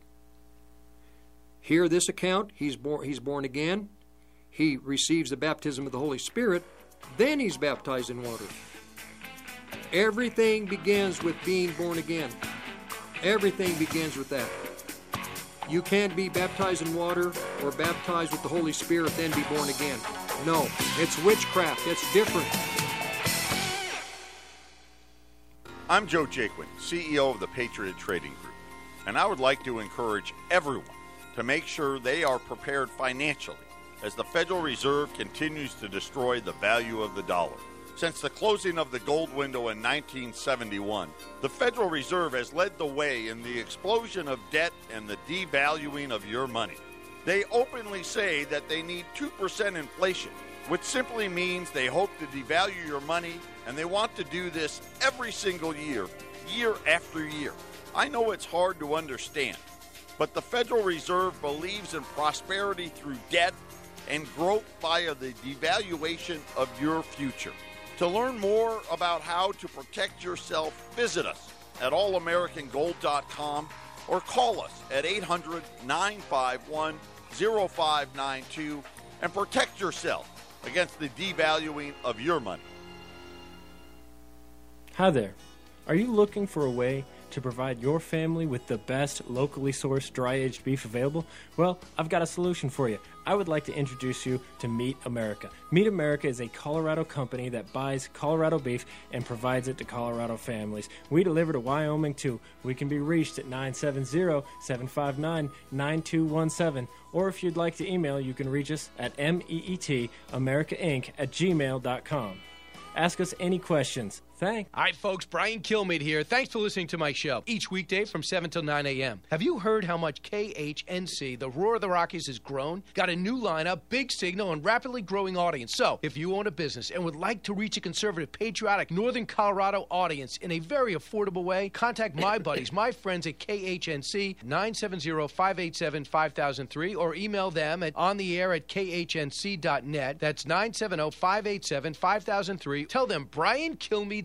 Here, this account, he's born, he's born again, he receives the baptism of the Holy Spirit, then he's baptized in water. Everything begins with being born again. Everything begins with that. You can't be baptized in water or baptized with the Holy Spirit, then be born again. No, it's witchcraft. It's different. I'm Joe Jaquin, CEO of the Patriot Trading Group, and I would like to encourage everyone to make sure they are prepared financially as the Federal Reserve continues to destroy the value of the dollar. Since the closing of the gold window in 1971, the Federal Reserve has led the way in the explosion of debt and the devaluing of your money. They openly say that they need 2% inflation, which simply means they hope to devalue your money, and they want to do this every single year, year after year. I know it's hard to understand, but the Federal Reserve believes in prosperity through debt and growth via the devaluation of your future. To learn more about how to protect yourself, visit us at allamericangold.com or call us at 800 951 0592 and protect yourself against the devaluing of your money. Hi there. Are you looking for a way to provide your family with the best locally sourced dry aged beef available? Well, I've got a solution for you. I would like to introduce you to Meat America. Meat America is a Colorado company that buys Colorado beef and provides it to Colorado families. We deliver to Wyoming too. We can be reached at 970 759 9217. Or if you'd like to email, you can reach us at meetamericainc at gmail.com. Ask us any questions. Thanks. All right, folks, Brian Kilmeade here. Thanks for listening to my show each weekday from 7 till 9 a.m. Have you heard how much KHNC, the Roar of the Rockies, has grown? Got a new lineup, big signal, and rapidly growing audience. So, if you own a business and would like to reach a conservative, patriotic, Northern Colorado audience in a very affordable way, contact my buddies, my friends at KHNC, 970 587 5003, or email them at on the air at khnc.net. That's 970 587 5003. Tell them Brian Kilmeade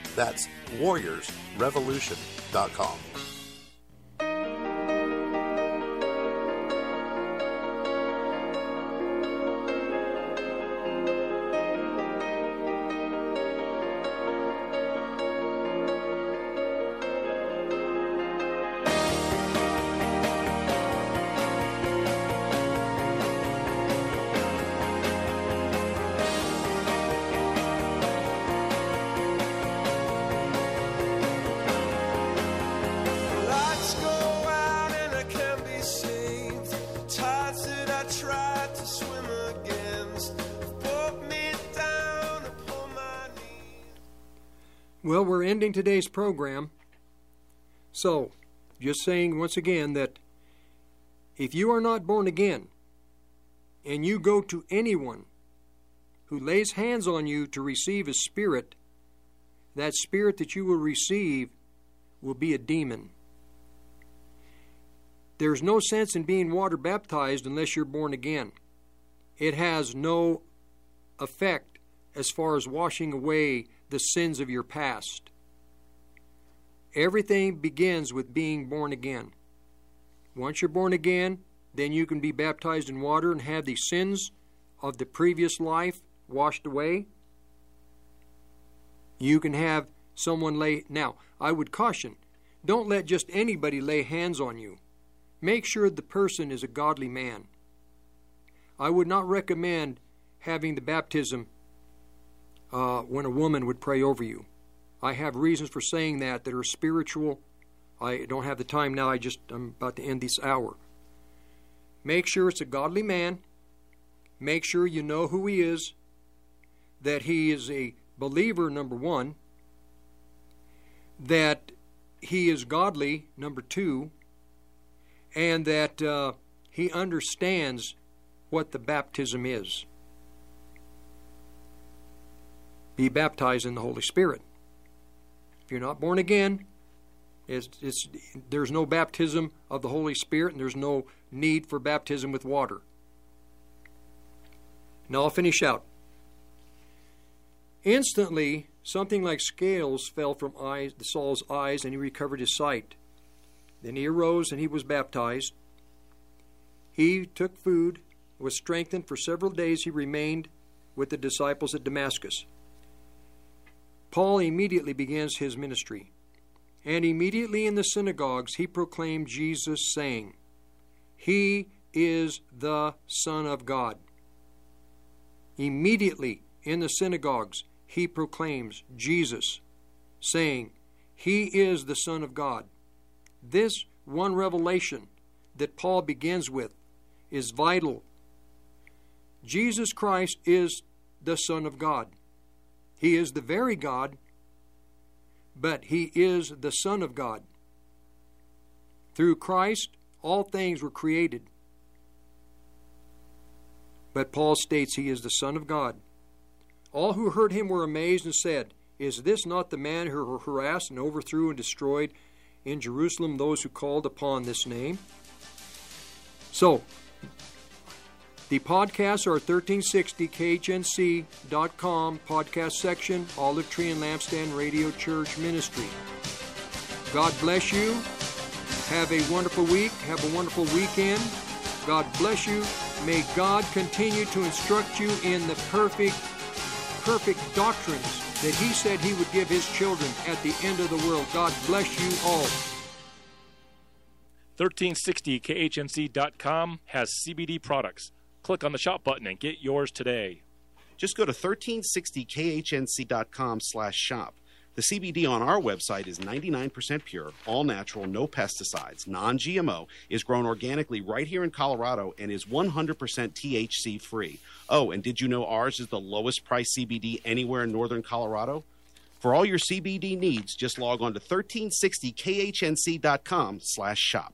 That's warriorsrevolution.com. ending today's program. So, just saying once again that if you are not born again and you go to anyone who lays hands on you to receive a spirit, that spirit that you will receive will be a demon. There's no sense in being water baptized unless you're born again. It has no effect as far as washing away the sins of your past. Everything begins with being born again. Once you're born again, then you can be baptized in water and have the sins of the previous life washed away. You can have someone lay. Now, I would caution don't let just anybody lay hands on you. Make sure the person is a godly man. I would not recommend having the baptism uh, when a woman would pray over you. I have reasons for saying that that are spiritual. I don't have the time now. I just I'm about to end this hour. Make sure it's a godly man. Make sure you know who he is. That he is a believer, number one. That he is godly, number two. And that uh, he understands what the baptism is. Be baptized in the Holy Spirit. You're not born again, it's, it's, there's no baptism of the Holy Spirit, and there's no need for baptism with water. Now I'll finish out. Instantly, something like scales fell from eyes, Saul's eyes, and he recovered his sight. Then he arose and he was baptized. He took food, was strengthened. For several days he remained with the disciples at Damascus. Paul immediately begins his ministry. And immediately in the synagogues he proclaimed Jesus, saying, He is the Son of God. Immediately in the synagogues he proclaims Jesus, saying, He is the Son of God. This one revelation that Paul begins with is vital. Jesus Christ is the Son of God. He is the very God, but He is the Son of God. Through Christ, all things were created. But Paul states He is the Son of God. All who heard him were amazed and said, Is this not the man who harassed and overthrew and destroyed in Jerusalem those who called upon this name? So, the podcasts are 1360khnc.com podcast section, Olive Tree and Lampstand Radio Church Ministry. God bless you. Have a wonderful week. Have a wonderful weekend. God bless you. May God continue to instruct you in the perfect, perfect doctrines that He said He would give His children at the end of the world. God bless you all. 1360khnc.com has CBD products. Click on the shop button and get yours today. Just go to 1360khnc.com slash shop. The CBD on our website is 99% pure, all natural, no pesticides, non GMO, is grown organically right here in Colorado, and is 100% THC free. Oh, and did you know ours is the lowest price CBD anywhere in northern Colorado? For all your CBD needs, just log on to 1360khnc.com slash shop.